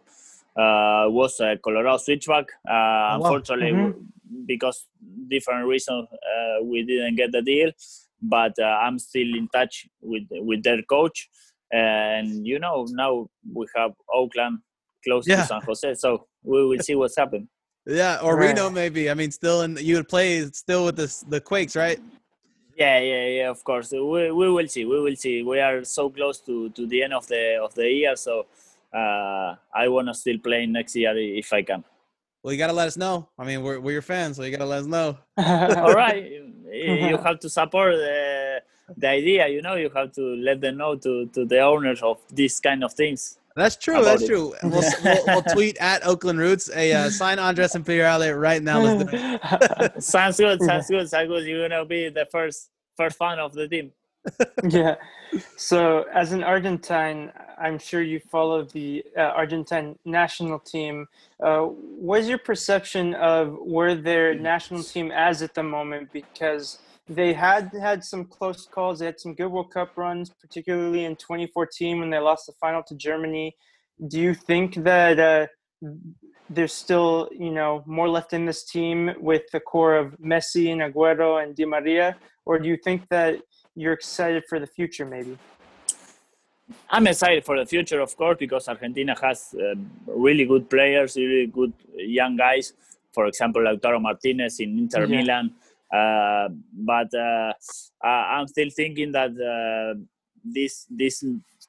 Uh, was a Colorado Switchback. Uh, wow. Unfortunately, Mhm. because different reasons, uh, we didn't get the deal. But uh, I'm still in touch with with their coach, and you know now we have Oakland close Yeah. to San Jose, so we will see what's happened. yeah, or Right. Reno maybe. I mean, still in you would play still with the the Quakes, right? Yeah, yeah, yeah. Of course, we, we will see. We will see. We are so close to, to the end of the of the year, so uh, I want to still play next year if I can. Well, you gotta let us know. I mean, we're we're your fans, so you gotta let us know. All right, you have to support the the idea. You know, you have to let them know to to the owners of these kind of things. That's true. That's it. true. We'll, we'll, we'll tweet at Oakland Roots a uh, sign Andres Imperiale right now. Let's do it. Sounds good. Sounds good. Sounds good. You're gonna be the first first fan of the team. yeah. So, as an Argentine, I'm sure you follow the uh, Argentine national team. Uh, what is your perception of where their national team is at the moment? Because they had had some close calls. They had some good World Cup runs, particularly in 2014 when they lost the final to Germany. Do you think that uh, there's still, you know, more left in this team with the core of Messi and Aguero and Di Maria, or do you think that you're excited for the future, maybe? I'm excited for the future, of course, because Argentina has uh, really good players, really good young guys. For example, Lautaro Martinez in Inter Yeah. Milan. Uh, but uh, I'm still thinking that uh, these these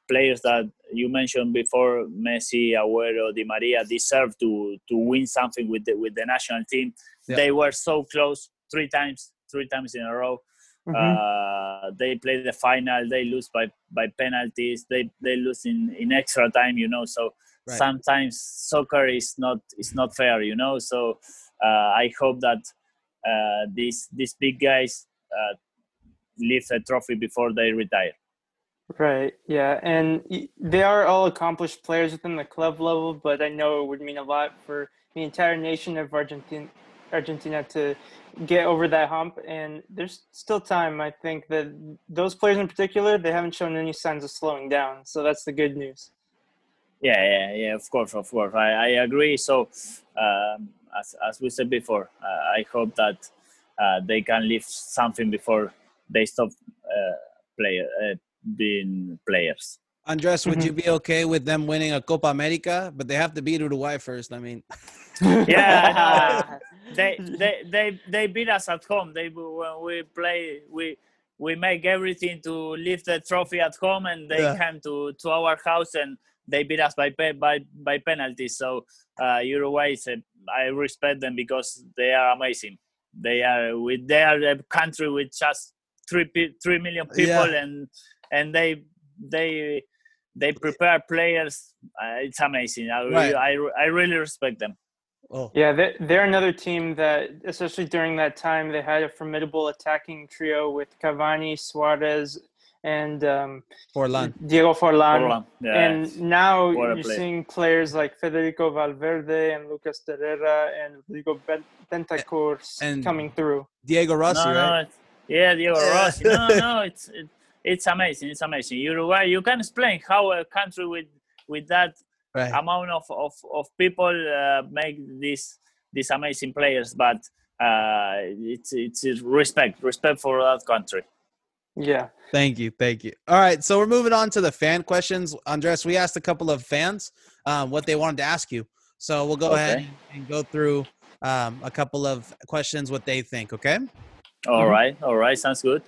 players that you mentioned before, Messi, Aguero, Di Maria, deserve to to win something with the with the national team. Yeah. They were so close three times, three times in a row. Mhm. Uh, they play the final. They lose by by penalties. They they lose in, in extra time. You know, so Right. sometimes soccer is not is not fair. You know, so uh, I hope that uh, these these big guys uh, lift a trophy before they retire. Right. Yeah, and they are all accomplished players within the club level, but I know it would mean a lot for the entire nation of Argentina, Argentina to get over that hump. And there's still time. I think that those players in particular, they haven't shown any signs of slowing down. So that's the good news. Yeah, yeah, yeah. Of course, of course. I, I agree. So, um, as as we said before, uh, I hope that uh, they can leave something before they stop uh, play, uh, being players. Andres, would Mhm. you be okay with them winning a Copa America? But they have to beat Uruguay first. I mean, Yeah, I they they they they beat us at home. They when we play we we make everything to lift the trophy at home, and they Yeah. came to, to our house and they beat us by pe- by by penalties. So uh, Uruguay is a, I respect them because they are amazing. They are with they are a country with just three three million people, Yeah. and and they they they prepare players. Uh, it's amazing. I, re- Right. I I really respect them. oh, Yeah, they're, they're another team that, especially during that time, they had a formidable attacking trio with Cavani, Suarez, and um, Forlan. Diego Forlan. Orlan, yeah. And now you're player. seeing players like Federico Valverde and Lucas Torreira and Rodrigo Ben- Bentancur and- coming through. Diego Rossi, no, no, right? it's- yeah, Diego Yeah. Rossi. No, no, it's it, it's amazing. It's amazing. Uruguay. You can explain how a country with with that Right. amount of of, of people uh, make these these amazing players, but uh, it's it's respect respect for that country. Yeah. Thank you, thank you. All right, so we're moving on to the fan questions. Andres, we asked a couple of fans um, what they wanted to ask you, so we'll go ahead and go through um, a couple of questions, what they think. Okay. All Mhm. right, all right, sounds good.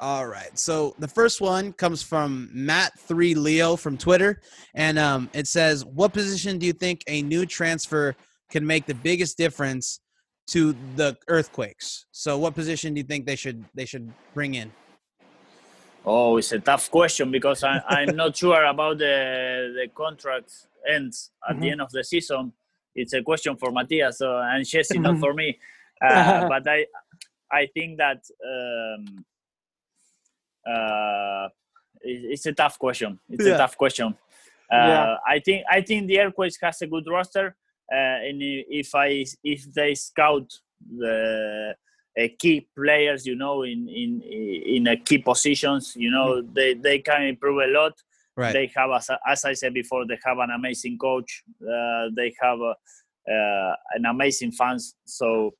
All right. So the first one comes from Matt3Leo from Twitter. And um, it says, What position do you think a new transfer can make the biggest difference to the earthquakes? So what position do you think they should they should bring in? Oh, it's a tough question because I, I'm not sure about the the contract ends at the Mhm. end of the season. It's a question for Matias so, and Jesse, not for me. Uh, but I I think that um, uh, it's a tough question. It's Yeah. a tough question. Uh, Yeah. I think I think the Earthquakes has a good roster, uh, and if I if they scout the key players, you know, in in in uh, key positions, you know, they they can improve a lot. Right. They have, as, as I said before, they have an amazing coach. Uh, they have uh, uh, an amazing fans. So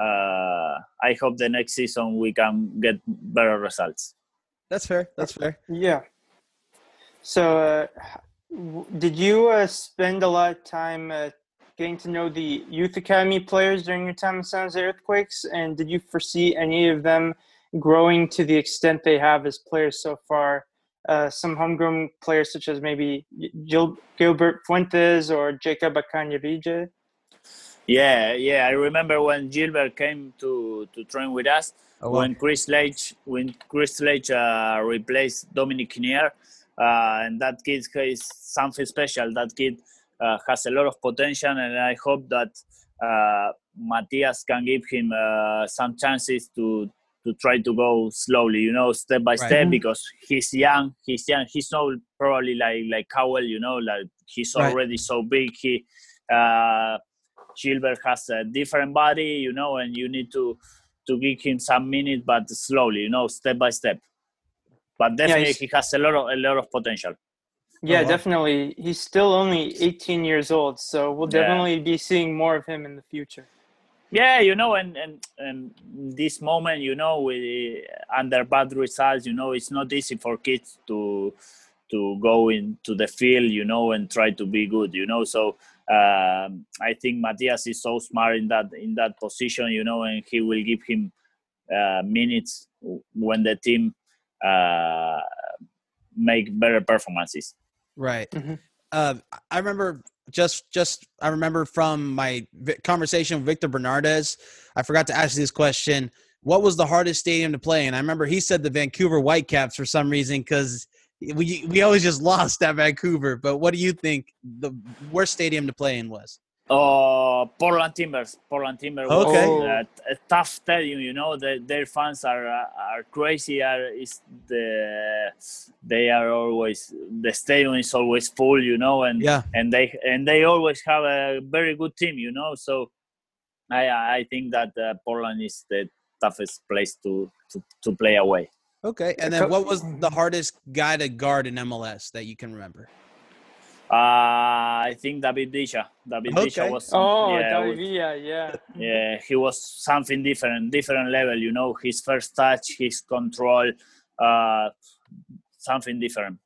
uh, I hope the next season we can get better results. That's fair. That's fair. Yeah. So, uh, w- did you uh, spend a lot of time uh, getting to know the youth academy players during your time in San Jose Earthquakes? And did you foresee any of them growing to the extent they have as players so far? Uh, some homegrown players, such as maybe Gil- Gilbert Fuentes or Jacob Akanyirige? Yeah, yeah. I remember when Gilbert came to, to train with us. Oh, well. when Chris Leitch when Chris Leitch uh, replaced Dominic Kinnear, uh, and that kid is something special. That kid uh, has a lot of potential, and I hope that uh, Matias can give him uh, some chances to to try to go slowly, you know, step by Right. step, Mhm. because he's young. He's young. He's not probably like like Cowell, you know, like he's Right. already so big. He uh, Gilbert has a different body, you know, and you need to to give him some minutes, but slowly, you know, step by step. But definitely, he's- he has a lot of a lot of potential. Yeah, wow. definitely. He's still only 18 years old, so we'll Yeah. definitely be seeing more of him in the future. Yeah, you know, and and, and this moment, you know, with under bad results, you know, it's not easy for kids to to go into the field, you know, and try to be good, you know. So um, I think Matias is so smart in that in that position, you know, and he will give him uh, minutes when the team uh, make better performances. Right. Mhm. Uh, I remember just just I remember from my conversation with Victor Bernardez. I forgot to ask this question. What was the hardest stadium to play in? I remember he said the Vancouver Whitecaps for some reason because we we always just lost at Vancouver. But what do you think the worst stadium to play in was? Oh, Portland Timbers. Portland Timbers. Okay. Was a, a tough stadium. You know, the, their fans are uh, are crazy. Are is the they are always the stadium is always full. You know, and Yeah. and they and they always have a very good team. You know, so I I think that uh, Portland is the toughest place to to, to play away. Okay. And then what was the hardest guy to guard in MLS that you can remember? Uh, I think David Villa. David Okay. Villa was Oh, yeah, David Villa, yeah. yeah he was something different different level you know his first touch his control uh something different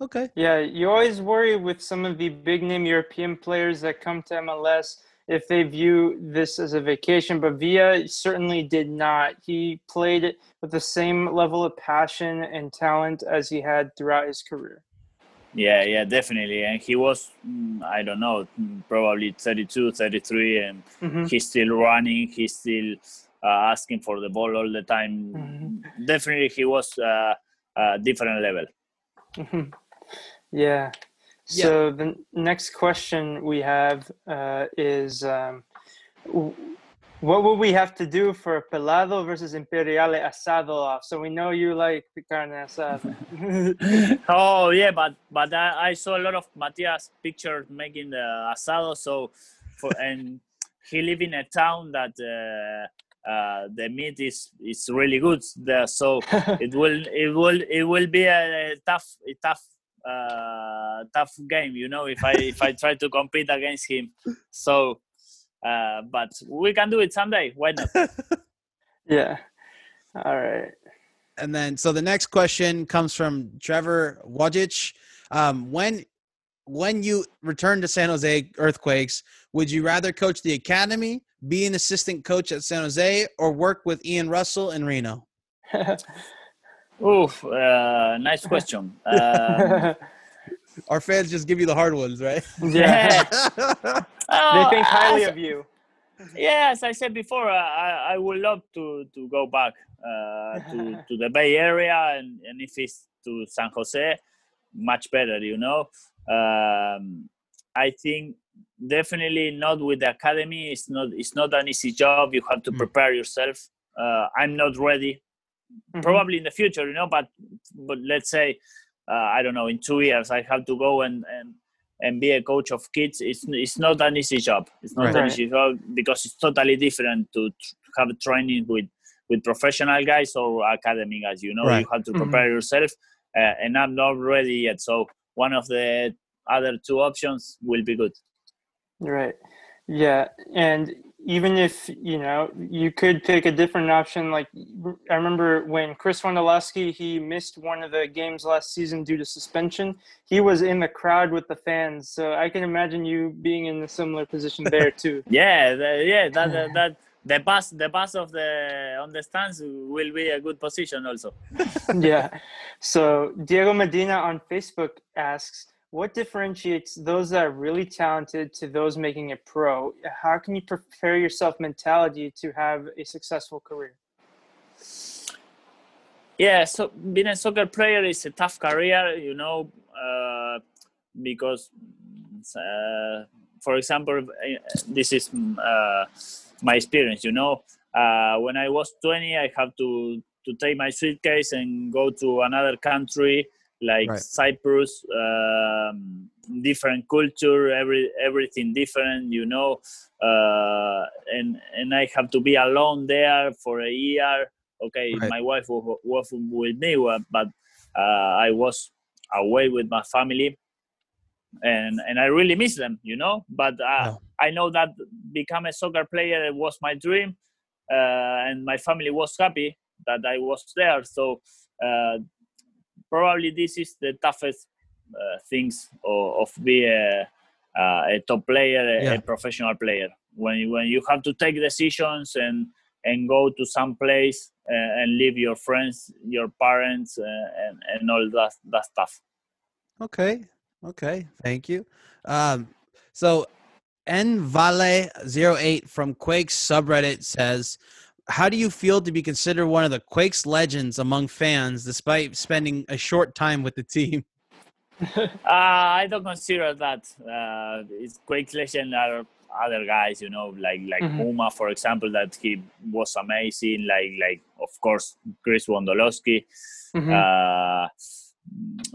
Okay. Yeah, you always worry with some of the big name European players that come to MLS if they view this as a vacation, but Villa certainly did not. He played it with the same level of passion and talent as he had throughout his career. Yeah yeah definitely and he was mm, i don't know probably 32 33 and Mhm. he's still running he's still uh, asking for the ball all the time Mhm. definitely he was uh, a different level Mhm. yeah. So the next question we have uh, is um, w- what would we have to do for Pelado versus Imperiale asado off? So we know you like the carne asada. oh yeah, but but I, I saw a lot of Matias pictures making the asado. So for and he live in a town that uh, uh, the meat is is really good there. So it will it will it will be a, a tough a tough uh, tough game. You know, if I if I try to compete against him. So. Uh, but we can do it someday. Why not? yeah. All right. And then, so the next question comes from Trevor Wojcik. Um, when when you return to San Jose Earthquakes, would you rather coach the academy, be an assistant coach at San Jose, or work with Ian Russell in Reno? Oof, uh, nice question. Um, Our fans just give you the hard ones, right? yeah. oh, they think highly as- of you. yeah, as I said before, I, I would love to, to go back uh, to, to the Bay Area, and, and if it's to San Jose, much better, you know. Um, I think definitely not with the academy. It's not it's not an easy job. You have to mm. prepare yourself. Uh, I'm not ready. Mm-hmm. Probably in the future, you know. But but let's say uh, I don't know in two years I have to go and and and be a coach of kids. It's it's not an easy job. It's not right. an easy job because it's totally different to, to have training with with professional guys or academy guys. You know, right. you have to mm-hmm. prepare mm-hmm. yourself, uh, and I'm not ready yet. So one of the other two options will be good. Right. Yeah, and even if you know you could pick a different option, like I remember when Chris Wondolowski he missed one of the games last season due to suspension. He was in the crowd with the fans, so I can imagine you being in a similar position there too. yeah, the, yeah, that, that that the pass the pass of the on the stands will be a good position also. yeah. So Diego Medina on Facebook asks what differentiates those that are really talented to those making it pro? How can you prepare yourself mentality to have a successful career? Yeah, so being a soccer player is a tough career, you know, uh, because, uh, for example, uh, this is uh, my experience, you know. Uh, when I was 20, I have to, to take my suitcase and go to another country like right. Cyprus, um, different culture, every everything different, you know, uh, and and I have to be alone there for a year. Okay, right. my wife was, was with me, but uh, I was away with my family, and and I really miss them, you know. But uh. I know that become a soccer player was my dream, uh, and my family was happy that I was there. So uh, probably this is the toughest uh, things of, of being a, uh, a top player, a, yeah. a, professional player. When when you have to take decisions and and go to some place and, and leave your friends, your parents, uh, and and all that that stuff. Okay, okay, thank you. Um, so N Vale 08 from Quake subreddit says how do you feel to be considered one of the Quakes legends among fans despite spending a short time with the team? uh, I don't consider that. Uh, it's Quakes legend are other guys, you know, like like mm-hmm. Muma, for example, that he was amazing. Like like of course Chris Wondolowski. Mm-hmm. Uh,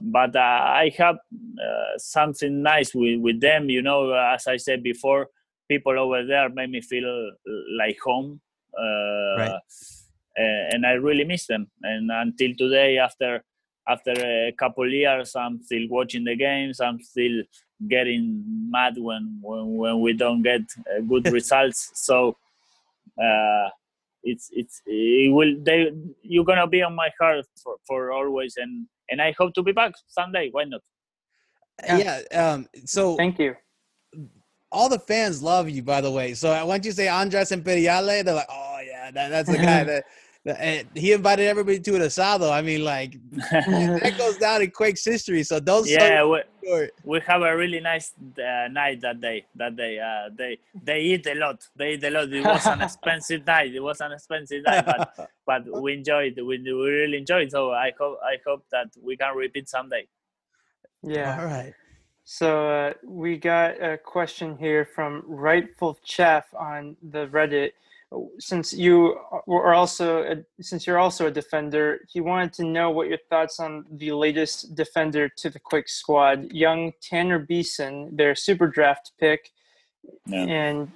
but uh, I have uh, something nice with, with them, you know. As I said before, people over there made me feel like home right. Uh, and I really miss them. And until today, after after a couple years, I'm still watching the games. I'm still getting mad when when, when we don't get uh, good results. So uh, it's it's it will they you're gonna be on my heart for, for always, and and I hope to be back someday. Why not? Yeah. yeah um, so thank you all the fans love you, by the way. So once you say Andres Imperiale, they're like, oh yeah, that, that's the guy that. And he invited everybody to an asado. I mean, like that goes down in Quake's history. So those yeah, we, we have a really nice uh, night that day. That day, uh, they they eat a lot. They eat a lot. It was an expensive night. It was an expensive night, but but we enjoyed. We we really enjoyed. So I hope I hope that we can repeat someday. Yeah. All right. So uh, we got a question here from Rightful Chef on the Reddit. Since you are also a, since you're also a defender, he wanted to know what your thoughts on the latest defender to the Quick squad, young Tanner Beason, their super draft pick, yeah. and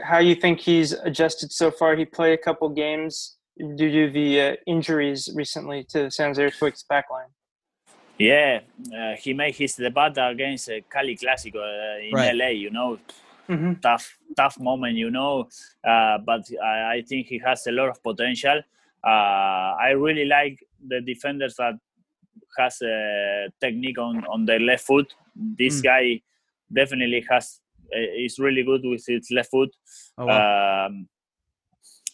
how you think he's adjusted so far. He played a couple games due to the uh, injuries recently to the San Jose Quicks backline. Yeah, uh, he made his debut against uh, Cali Clásico uh, in right. LA. You know, mm-hmm. tough, tough moment. You know, uh, but I, I, think he has a lot of potential. Uh, I really like the defenders that has a technique on on their left foot. This mm. guy definitely has uh, is really good with his left foot. Oh, wow. um,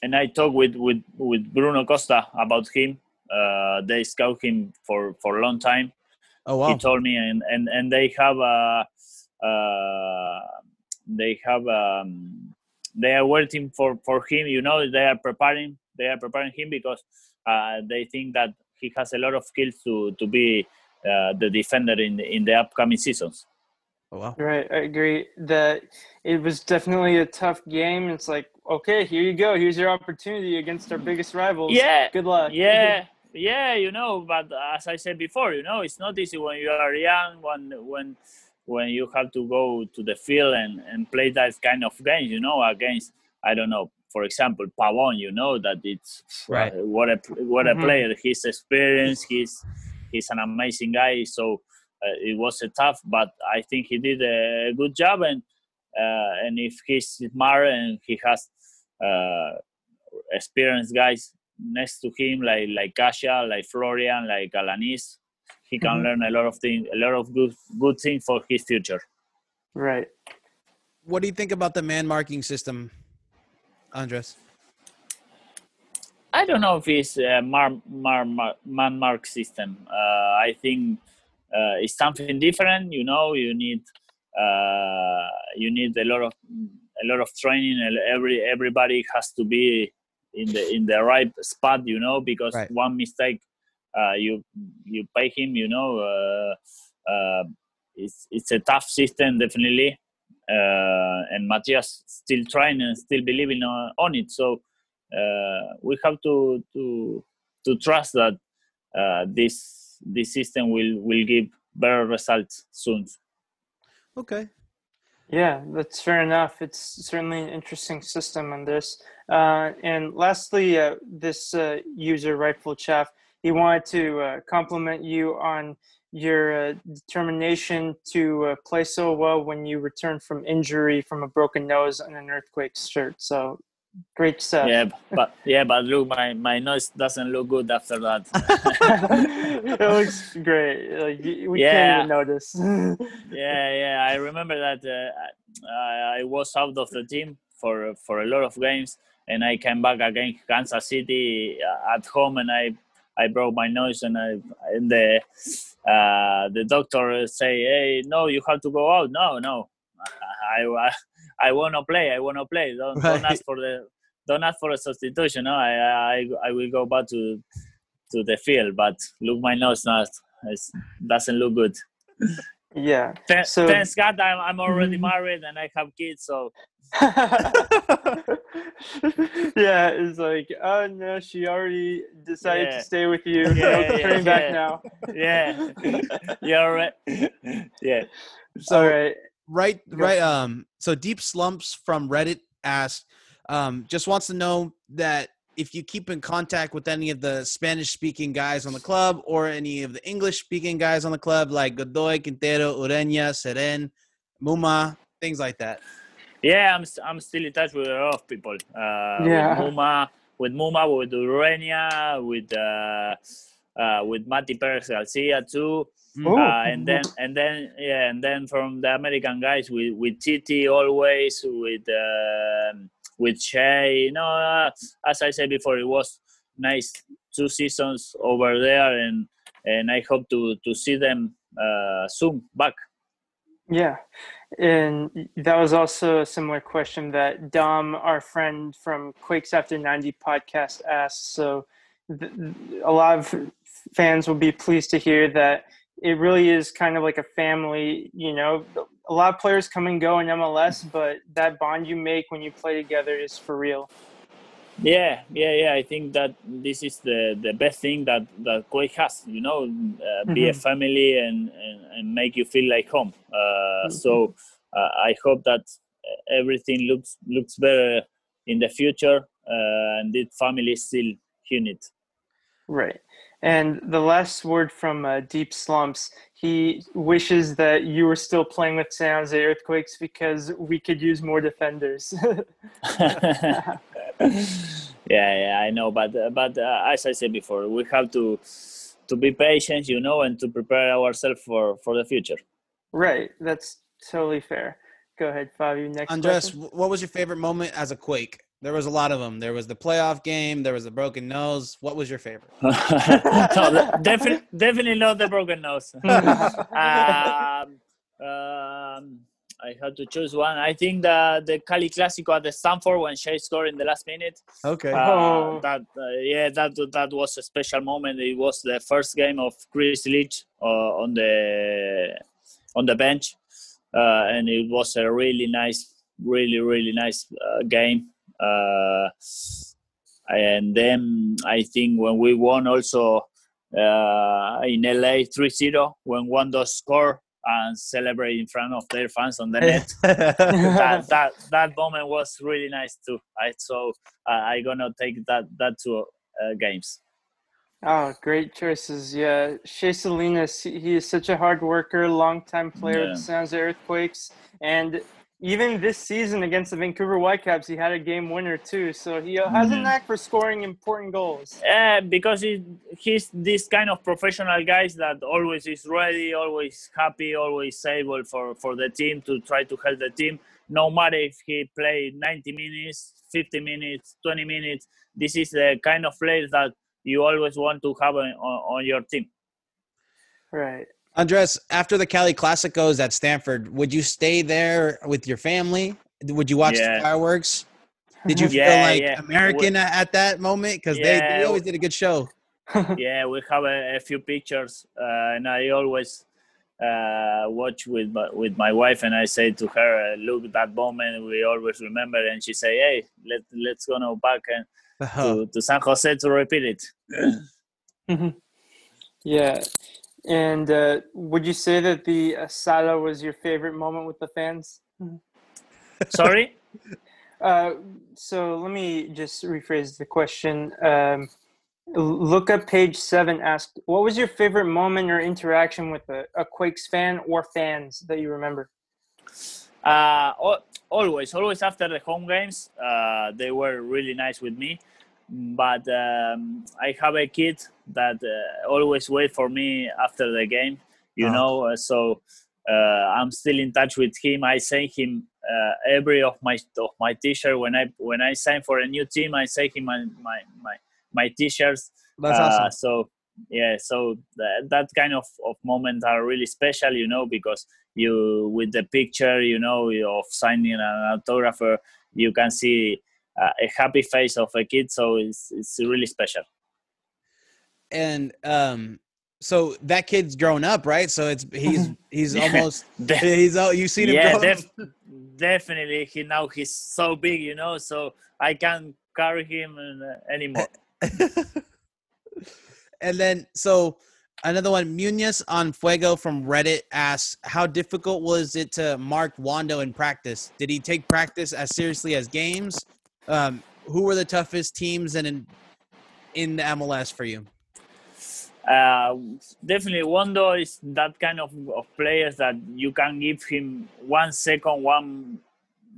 and I talked with, with, with Bruno Costa about him uh, they scout him for for a long time. Oh wow! He told me, and and and they have a uh, they have um, they are waiting for for him. You know, they are preparing they are preparing him because uh, they think that he has a lot of skills to to be uh, the defender in the, in the upcoming seasons. Oh, wow. Right, I agree that it was definitely a tough game. It's like, okay, here you go. Here's your opportunity against our biggest rivals. Yeah. Good luck. Yeah. Yeah, you know, but as I said before, you know, it's not easy when you are young, when when when you have to go to the field and, and play that kind of games, you know, against I don't know, for example, Pavon, you know that it's right. Uh, what a what a mm-hmm. player. His experience, he's he's an amazing guy. So uh, it was a tough, but I think he did a good job. And uh, and if he's smart and he has uh, experienced guys next to him, like like Kashia, like Florian, like Alanis, he can mm-hmm. learn a lot of things, a lot of good good things for his future. Right. What do you think about the man marking system, Andres? I don't know if it's a mar, mar, mar, man mark system. Uh, I think uh, it's something different. You know, you need uh, you need a lot of a lot of training. And every everybody has to be in the in the right spot. You know, because right. one mistake, uh, you you pay him. You know, uh, uh, it's it's a tough system definitely. Uh, and Matias still trying and still believing on, on it. So we have to to to trust that this this system will will give better results soon. Okay. Yeah, that's fair enough. It's certainly an interesting system on this. Uh, and lastly, uh, this uh, user, Rightful Chaff, he wanted to uh, compliment you on your uh, determination to uh, play so well when you returned from injury from a broken nose and an earthquake shirt. So great stuff. Yeah, but yeah, but look, my my nose doesn't look good after that. it looks great. Like we yeah. can't even notice. yeah, yeah. I remember that uh, I, I was out of the team for for a lot of games, and I came back against Kansas City uh, at home, and I I broke my nose, and I and the uh, the doctor say, "Hey, no, you have to go out." No, no. I, I I want to play. I want to play. Don't, right. don't ask for the don't ask for a substitution. No, I, I I will go back to to the field, but look, my nose not it doesn't look good. Yeah. Th- so, thanks God, I'm I'm already mm-hmm. married and I have kids, so. yeah, it's like, oh no, she already decided yeah. to stay with you. Yeah, yeah turning back now. Yeah, you're right. Yeah. So, All right right right um so deep slumps from reddit asked um just wants to know that if you keep in contact with any of the spanish speaking guys on the club or any of the english speaking guys on the club like godoy quintero ureña cerén muma things like that. Yeah i'm, I'm still in touch with a lot of people uh yeah. with muma with muma with ureña with uh uh with mati perez garcia too uh, and then and then yeah, and then from the American guys with with Titi always with uh, with Shea. You know, uh, as I said before, it was nice two seasons over there, and and I hope to to see them uh, soon back. Yeah, and that was also a similar question that Dom, our friend from Quakes After 90 podcast, asked. So th- a lot of fans will be pleased to hear that it really is kind of like a family. You know, a lot of players come and go in MLS, but that bond you make when you play together is for real. Yeah, yeah, yeah. I think that this is the the best thing that that Quake has. You know, uh, mm-hmm. be a mm-hmm. family and, and, and make you feel like home. Uh, mm-hmm. So uh, I hope that everything looks looks better in the future, uh, and this family is still unit. Right. And the last word from uh, Deep Slumps, he wishes that you were still playing with San Jose Earthquakes because we could use more defenders. yeah, yeah, I know, but uh, but uh, as I said before, we have to to be patient, you know, and to prepare ourselves for for the future. Right, that's totally fair. Go ahead, Fabio. Next. Andres, question. what was your favorite moment as a Quake? There was a lot of them. There was the playoff game. There was the broken nose. What was your favorite? no, definitely, definitely not the broken nose. um, um, I had to choose one. I think the the Cali Clasico at the Stanford when Shea scored in the last minute. Okay. Uh, Oh. That uh, yeah, that that was a special moment. It was the first game of Chris Leitch uh, on the on the bench, uh, and it was a really nice, really really nice uh, game. Uh, and then I think when we won also uh, in LA 3-0 when Wondo scored and celebrate in front of their fans on the net. that that that moment was really nice too. I so uh, I gonna take that that to uh, games. Oh, great choices. Yeah. Shea Salinas, he he is such a hard worker, long time player Yeah. with the San Jose Earthquakes. And even this season against the Vancouver Whitecaps, he had a game winner too. So he has a Mhm. knack for scoring important goals. Uh, because he, he's this kind of professional guys that always is ready, always happy, always able for, for the team to try to help the team. No matter if he played 90 minutes, 50 minutes, 20 minutes, this is the kind of player that you always want to have on, on your team. Right. Andres, after the Cali Classicos at Stanford, would you stay there with your family? Would you watch Yeah. the fireworks? Did you feel Yeah, like yeah. American at, at that moment? Because they, they always did a good show. yeah, we have a, a few pictures, uh, and I always uh, watch with my, with my wife, and I say to her, uh, "Look, that moment we always remember." And she say, "Hey, let let's go now back and to, to San Jose to repeat it." Yeah. And uh, would you say that the asada was your favorite moment with the fans? Sorry. Uh, so let me just rephrase the question. Um, look up page seven. Asked, what was your favorite moment or interaction with a, a Quakes fan or fans that you remember? Uh, always, always after the home games, uh, they were really nice with me. But um, I have a kid that uh, always wait for me after the game. You Oh. know, uh, so uh, I'm still in touch with him. I send him uh, every of my of my t-shirt when I when I sign for a new team. I send him my my my, my t-shirts. That's Uh, awesome. So yeah, so that, that kind of, of moment are really special, you know, because you with the picture, you know, of signing an autographer, you can see uh, a happy face of a kid. So it's it's really special. And um, so that kid's grown up, right? So it's he's he's almost he's oh you've seen him yeah, def- definitely. He now he's so big, you know, so I can't carry him uh, anymore. and then so another one, Munoz on Fuego from Reddit asks, "How difficult was it to mark Wondo in practice? Did he take practice as seriously as games? Um, who were the toughest teams and in in the MLS for you?" uh, definitely Wondo is that kind of, of players that you can give him one second, one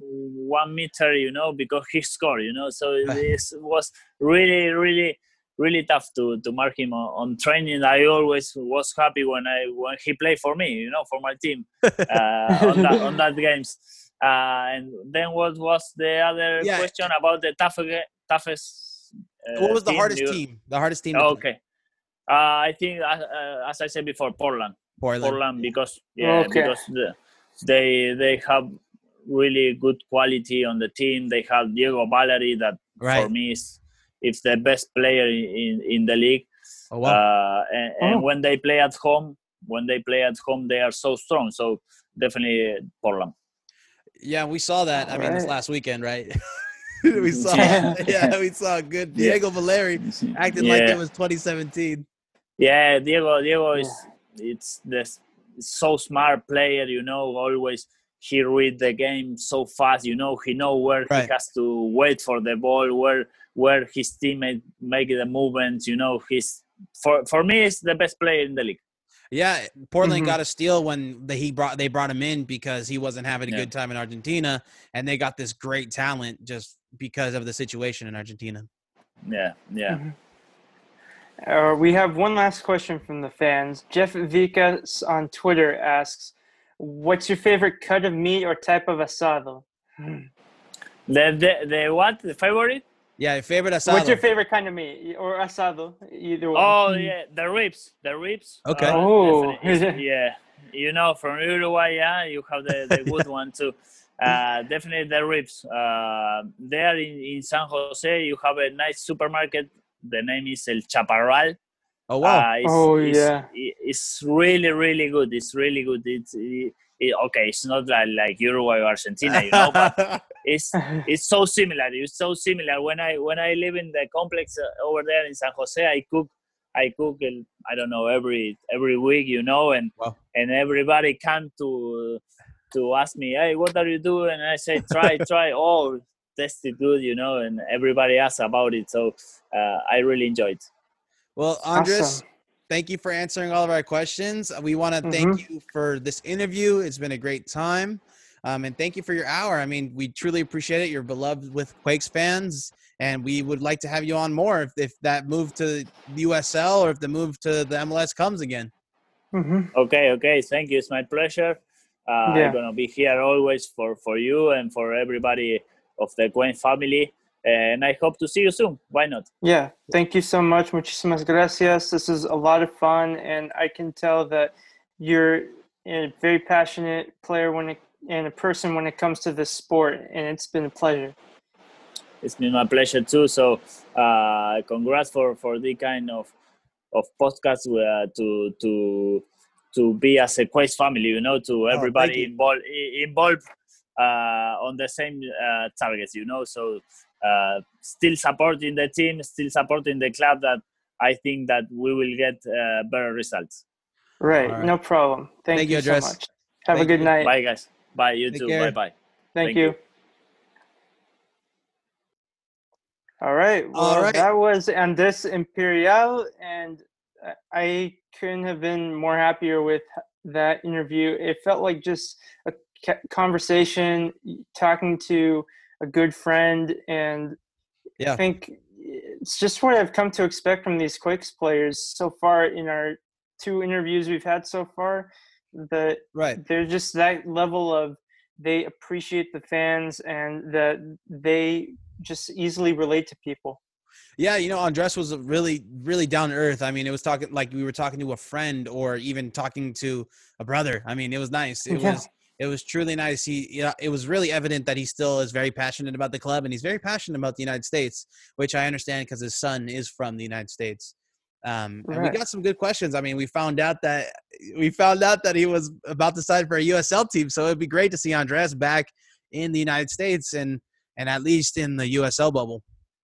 one meter, you know, because he scored, you know. So this was really, really, really tough to, to mark him on, on training. I always was happy when I when he played for me, you know, for my team uh, on that on that games. Uh, and then what was the other Yeah. question about the tough, toughest? Uh, what was the team hardest you- team? The hardest team. to? Okay. Uh, I think, uh, uh, as I said before, Portland. Portland. Portland because yeah, Okay. because the, they they have really good quality on the team. They have Diego Valeri that Right. for me is is the best player in in the league. Oh wow. Uh, and, and Oh. when they play at home, when they play at home, they are so strong. So definitely Portland. Yeah, we saw that. I mean, this last weekend, right? we mm-hmm. saw. Yeah. Yeah, we saw good Yeah. Diego Valeri acting like it was 2017. Yeah, Diego. Diego is it's the s- so smart player. You know, always he read the game so fast. You know, he know where Right. he has to wait for the ball, where where his teammate make the movements. You know, he's for for me, is the best player in the league. Yeah, Portland Mhm. got a steal when the, he brought they brought him in because he wasn't having a Yeah. good time in Argentina, and they got this great talent just because of the situation in Argentina. Yeah, yeah. Uh, we have one last question from the fans. Jeff Vicas on Twitter asks, "What's your favorite cut of meat or type of asado?" The, the the what the favorite? Yeah, your favorite asado. What's your favorite kind of meat or asado? Either one. Oh yeah, the ribs, the ribs. Okay. uh, Oh. definitely. yeah, you know, from Uruguay, yeah, you have the, the good one too. Uh, definitely the ribs. Uh, there in, in San Jose, you have a nice supermarket. The name is El Chaparral. Oh wow! Uh, it's, Oh, it's, yeah. it's really really good. It's really good. It's it, it- okay. It's not like, like Uruguay or Argentina, you know, but it's it's so similar. It's so similar. When I when I live in the complex uh, over there in San Jose, I cook I cook I don't know every every week, you know, and Wow. and everybody come to to ask me, hey, what are you doing? And I say, try try. Oh, tasted good, you know, and everybody asks about it. So uh, I really enjoyed. well, Andres, Awesome. Thank you for answering all of our questions. We want to thank you for this interview. It's been a great time. Um, and thank you for your hour. I mean, we truly appreciate it. You're beloved with Quakes fans, and we would like to have you on more if, if that move to the USL or if the move to the MLS comes again. hmm Okay, okay. Thank you. It's my pleasure. Uh, Yeah. I'm gonna be here always for for you and for everybody of the Gwen family. And I hope to see you soon. Why not? Yeah, thank you so much. Muchísimas gracias. This is a lot of fun, and I can tell that you're a very passionate player when it, and a person when it comes to this sport, and it's been a pleasure. It's been my pleasure too. So, uh, congrats for for the kind of of podcast uh, to to to be as a Quest family. You know, to everybody you. involved involved uh, on the same uh, targets. You know, so uh, still supporting the team, still supporting the club. That I think that we will get uh, better results. Right, All right. no problem. Thank, Thank you, you so much. Have Thank a good you. night. Bye, guys. Bye. You Take too. care. Bye, bye. Thank, Thank you. you. All right. Well, All right. that was Andres Imperiale, and I- I couldn't have been more happier with that interview. It felt like just a conversation, talking to a good friend, and Yeah. I think it's just what I've come to expect from these Quakes players so far in our two interviews we've had so far. That Right. they're just that level of they appreciate the fans and that they just easily relate to people. Yeah, you know, Andres was really, really down to earth. I mean, it was talking like we were talking to a friend or even talking to a brother. I mean, it was nice. It Yeah. was it was truly nice. He yeah, it was really evident that he still is very passionate about the club and he's very passionate about the United States, which I understand because his son is from the United States. Um, and we got some good questions. I mean, we found out that we found out that he was about to sign for a USL team, so it'd be great to see Andres back in the United States and and at least in the USL bubble.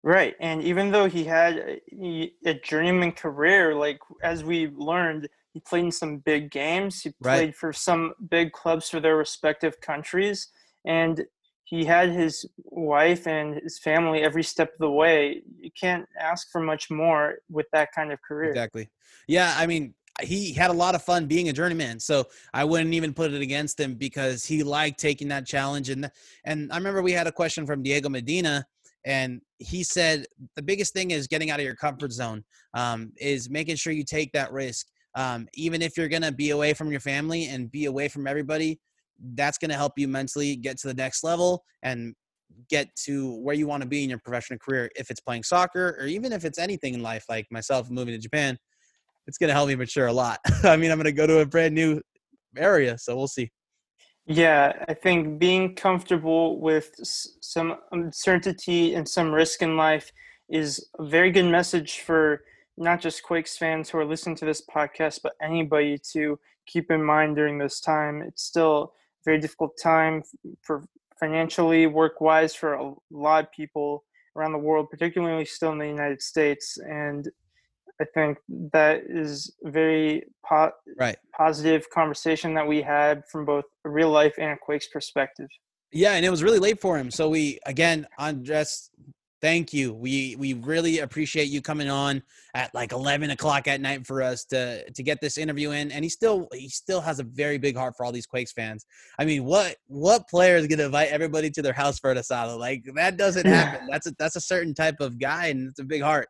Right. And even though he had a, a journeyman career, like as we learned, he played in some big games. He Right. played for some big clubs for their respective countries. And he had his wife and his family every step of the way. You can't ask for much more with that kind of career. Exactly. Yeah, I mean, he had a lot of fun being a journeyman, so I wouldn't even put it against him because he liked taking that challenge. And and I remember we had a question from Diego Medina, and he said the biggest thing is getting out of your comfort zone, um, is making sure you take that risk, um, even if you're gonna be away from your family and be away from everybody. That's gonna help you mentally get to the next level and get to where you want to be in your professional career. If it's playing soccer or even if it's anything in life, like myself moving to Japan it's going to help me mature a lot. I mean, I'm going to go to a brand new area, so we'll see. Yeah, I think being comfortable with some uncertainty and some risk in life is a very good message for not just Quakes fans who are listening to this podcast, but anybody to keep in mind during this time. It's still a very difficult time for financially, work wise, for a lot of people around the world, particularly still in the United States. And I think that is very po- Right. positive conversation that we had from both a real life and a Quakes perspective. Yeah, and it was really late for him. So we again, Andres, thank you. We we really appreciate you coming on at like 11 o'clock at night for us to to get this interview in. And he still he still has a very big heart for all these Quakes fans. I mean, what what player is going to invite everybody to their house for an asado? Like that doesn't happen. That's a that's a certain type of guy, and it's a big heart.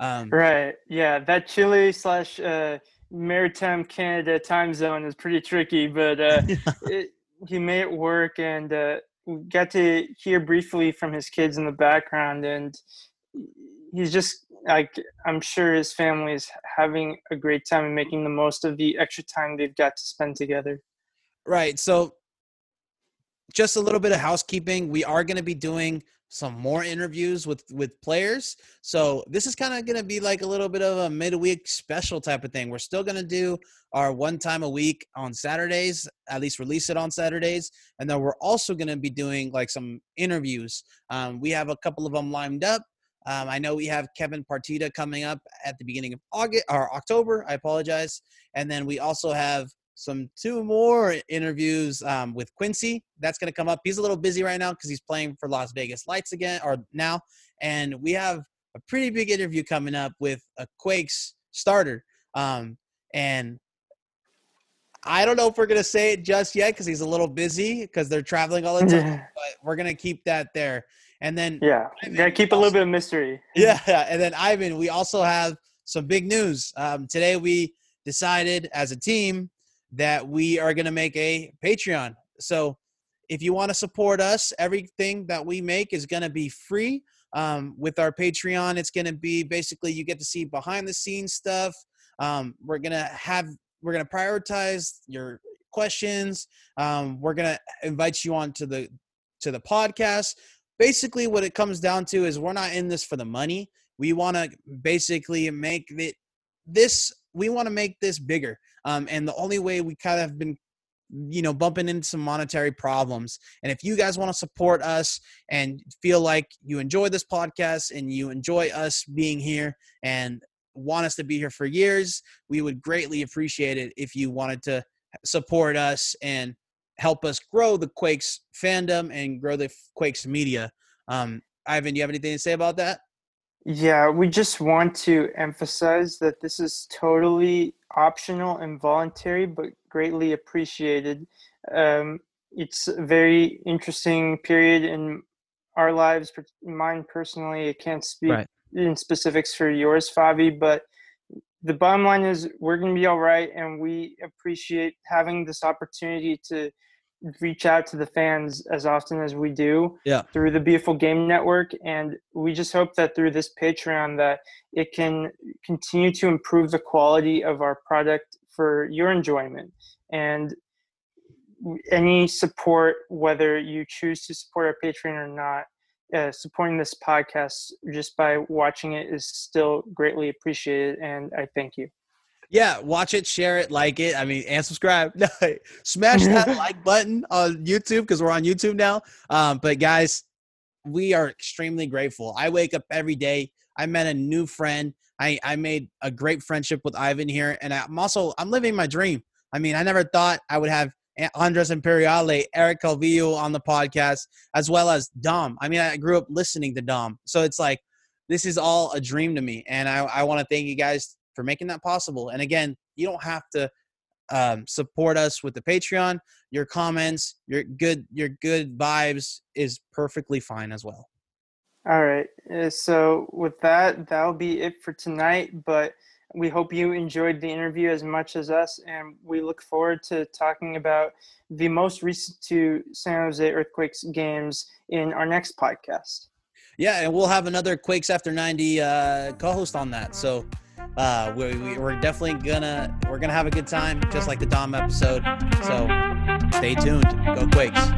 Um, Right. Yeah. That Chile slash uh, Maritime Canada time zone is pretty tricky, but uh, it, he made it work and uh, got to hear briefly from his kids in the background. And he's just like I'm sure his family is having a great time and making the most of the extra time they've got to spend together. Right. So, just a little bit of housekeeping. We are going to be doing some more interviews with with players. So this is kind of going to be like a little bit of a midweek special type of thing. We're still going to do our one time a week on Saturdays, at least release it on Saturdays, and then we're also going to be doing like some interviews. Um, we have a couple of them lined up. Um, I know we have Kevin Partida coming up at the beginning of August or October. I apologize, and then we also have some two more interviews um, with Quincy. That's going to come up. He's a little busy right now because he's playing for Las Vegas Lights again, or now. And we have a pretty big interview coming up with a Quakes starter. Um, and I don't know if we're going to say it just yet because he's a little busy because they're traveling all the time. But we're going to keep that there. And then Yeah, Ivan, gotta keep a little bit of mystery. yeah, and then Ivan, we also have some big news. Um, today we decided as a team that we are going to make a Patreon. So if you want to support us, everything that we make is going to be free. Um, with our Patreon, it's going to be basically you get to see behind the scenes stuff. Um, we're going to have we're going to prioritize your questions. Um, we're going to invite you on to the to the podcast. Basically, what it comes down to is we're not in this for the money. We want to basically make it this. We want to make this bigger. Um, and the only way we kind of have been, you know, bumping into some monetary problems. And if you guys want to support us and feel like you enjoy this podcast and you enjoy us being here and want us to be here for years, we would greatly appreciate it if you wanted to support us and help us grow the Quakes fandom and grow the Quakes media. Um, Ivan, do you have anything to say about that? Yeah, we just want to emphasize that this is totally optional and voluntary, but greatly appreciated. Um, it's a very interesting period in our lives. Mine personally, I can't speak Right. in specifics for yours, Fabi, but the bottom line is we're going to be all right, and we appreciate having this opportunity to reach out to the fans as often as we do Yeah. through the beautiful game network and we just hope that through this patreon that it can continue to improve the quality of our product for your enjoyment and any support whether you choose to support our patreon or not uh, supporting this podcast just by watching it is still greatly appreciated and i thank you Yeah, watch it, share it, like it. I mean, and subscribe. Smash that like button on YouTube because we're on YouTube now. Um, but guys, we are extremely grateful. I wake up every day. I met a new friend. I, I made a great friendship with Ivan here, and I'm also I'm living my dream. I mean, I never thought I would have Andres Imperiale, Eric Calvillo on the podcast, as well as Dom. I mean, I grew up listening to Dom, so it's like this is all a dream to me, and I, I want to thank you guys for making that possible. And again, you don't have to um, support us with the Patreon. Your comments, your good, your good vibes is perfectly fine as well. All right. Uh, So with that, that'll be it for tonight. But we hope you enjoyed the interview as much as us, and we look forward to talking about the most recent two San Jose Earthquakes games in our next podcast. Yeah, and we'll have another Quakes After 90 uh, co-host on that. So uh, we, we, we're definitely gonna we're gonna have a good time, just like the Dom episode. So stay tuned. Go Quakes.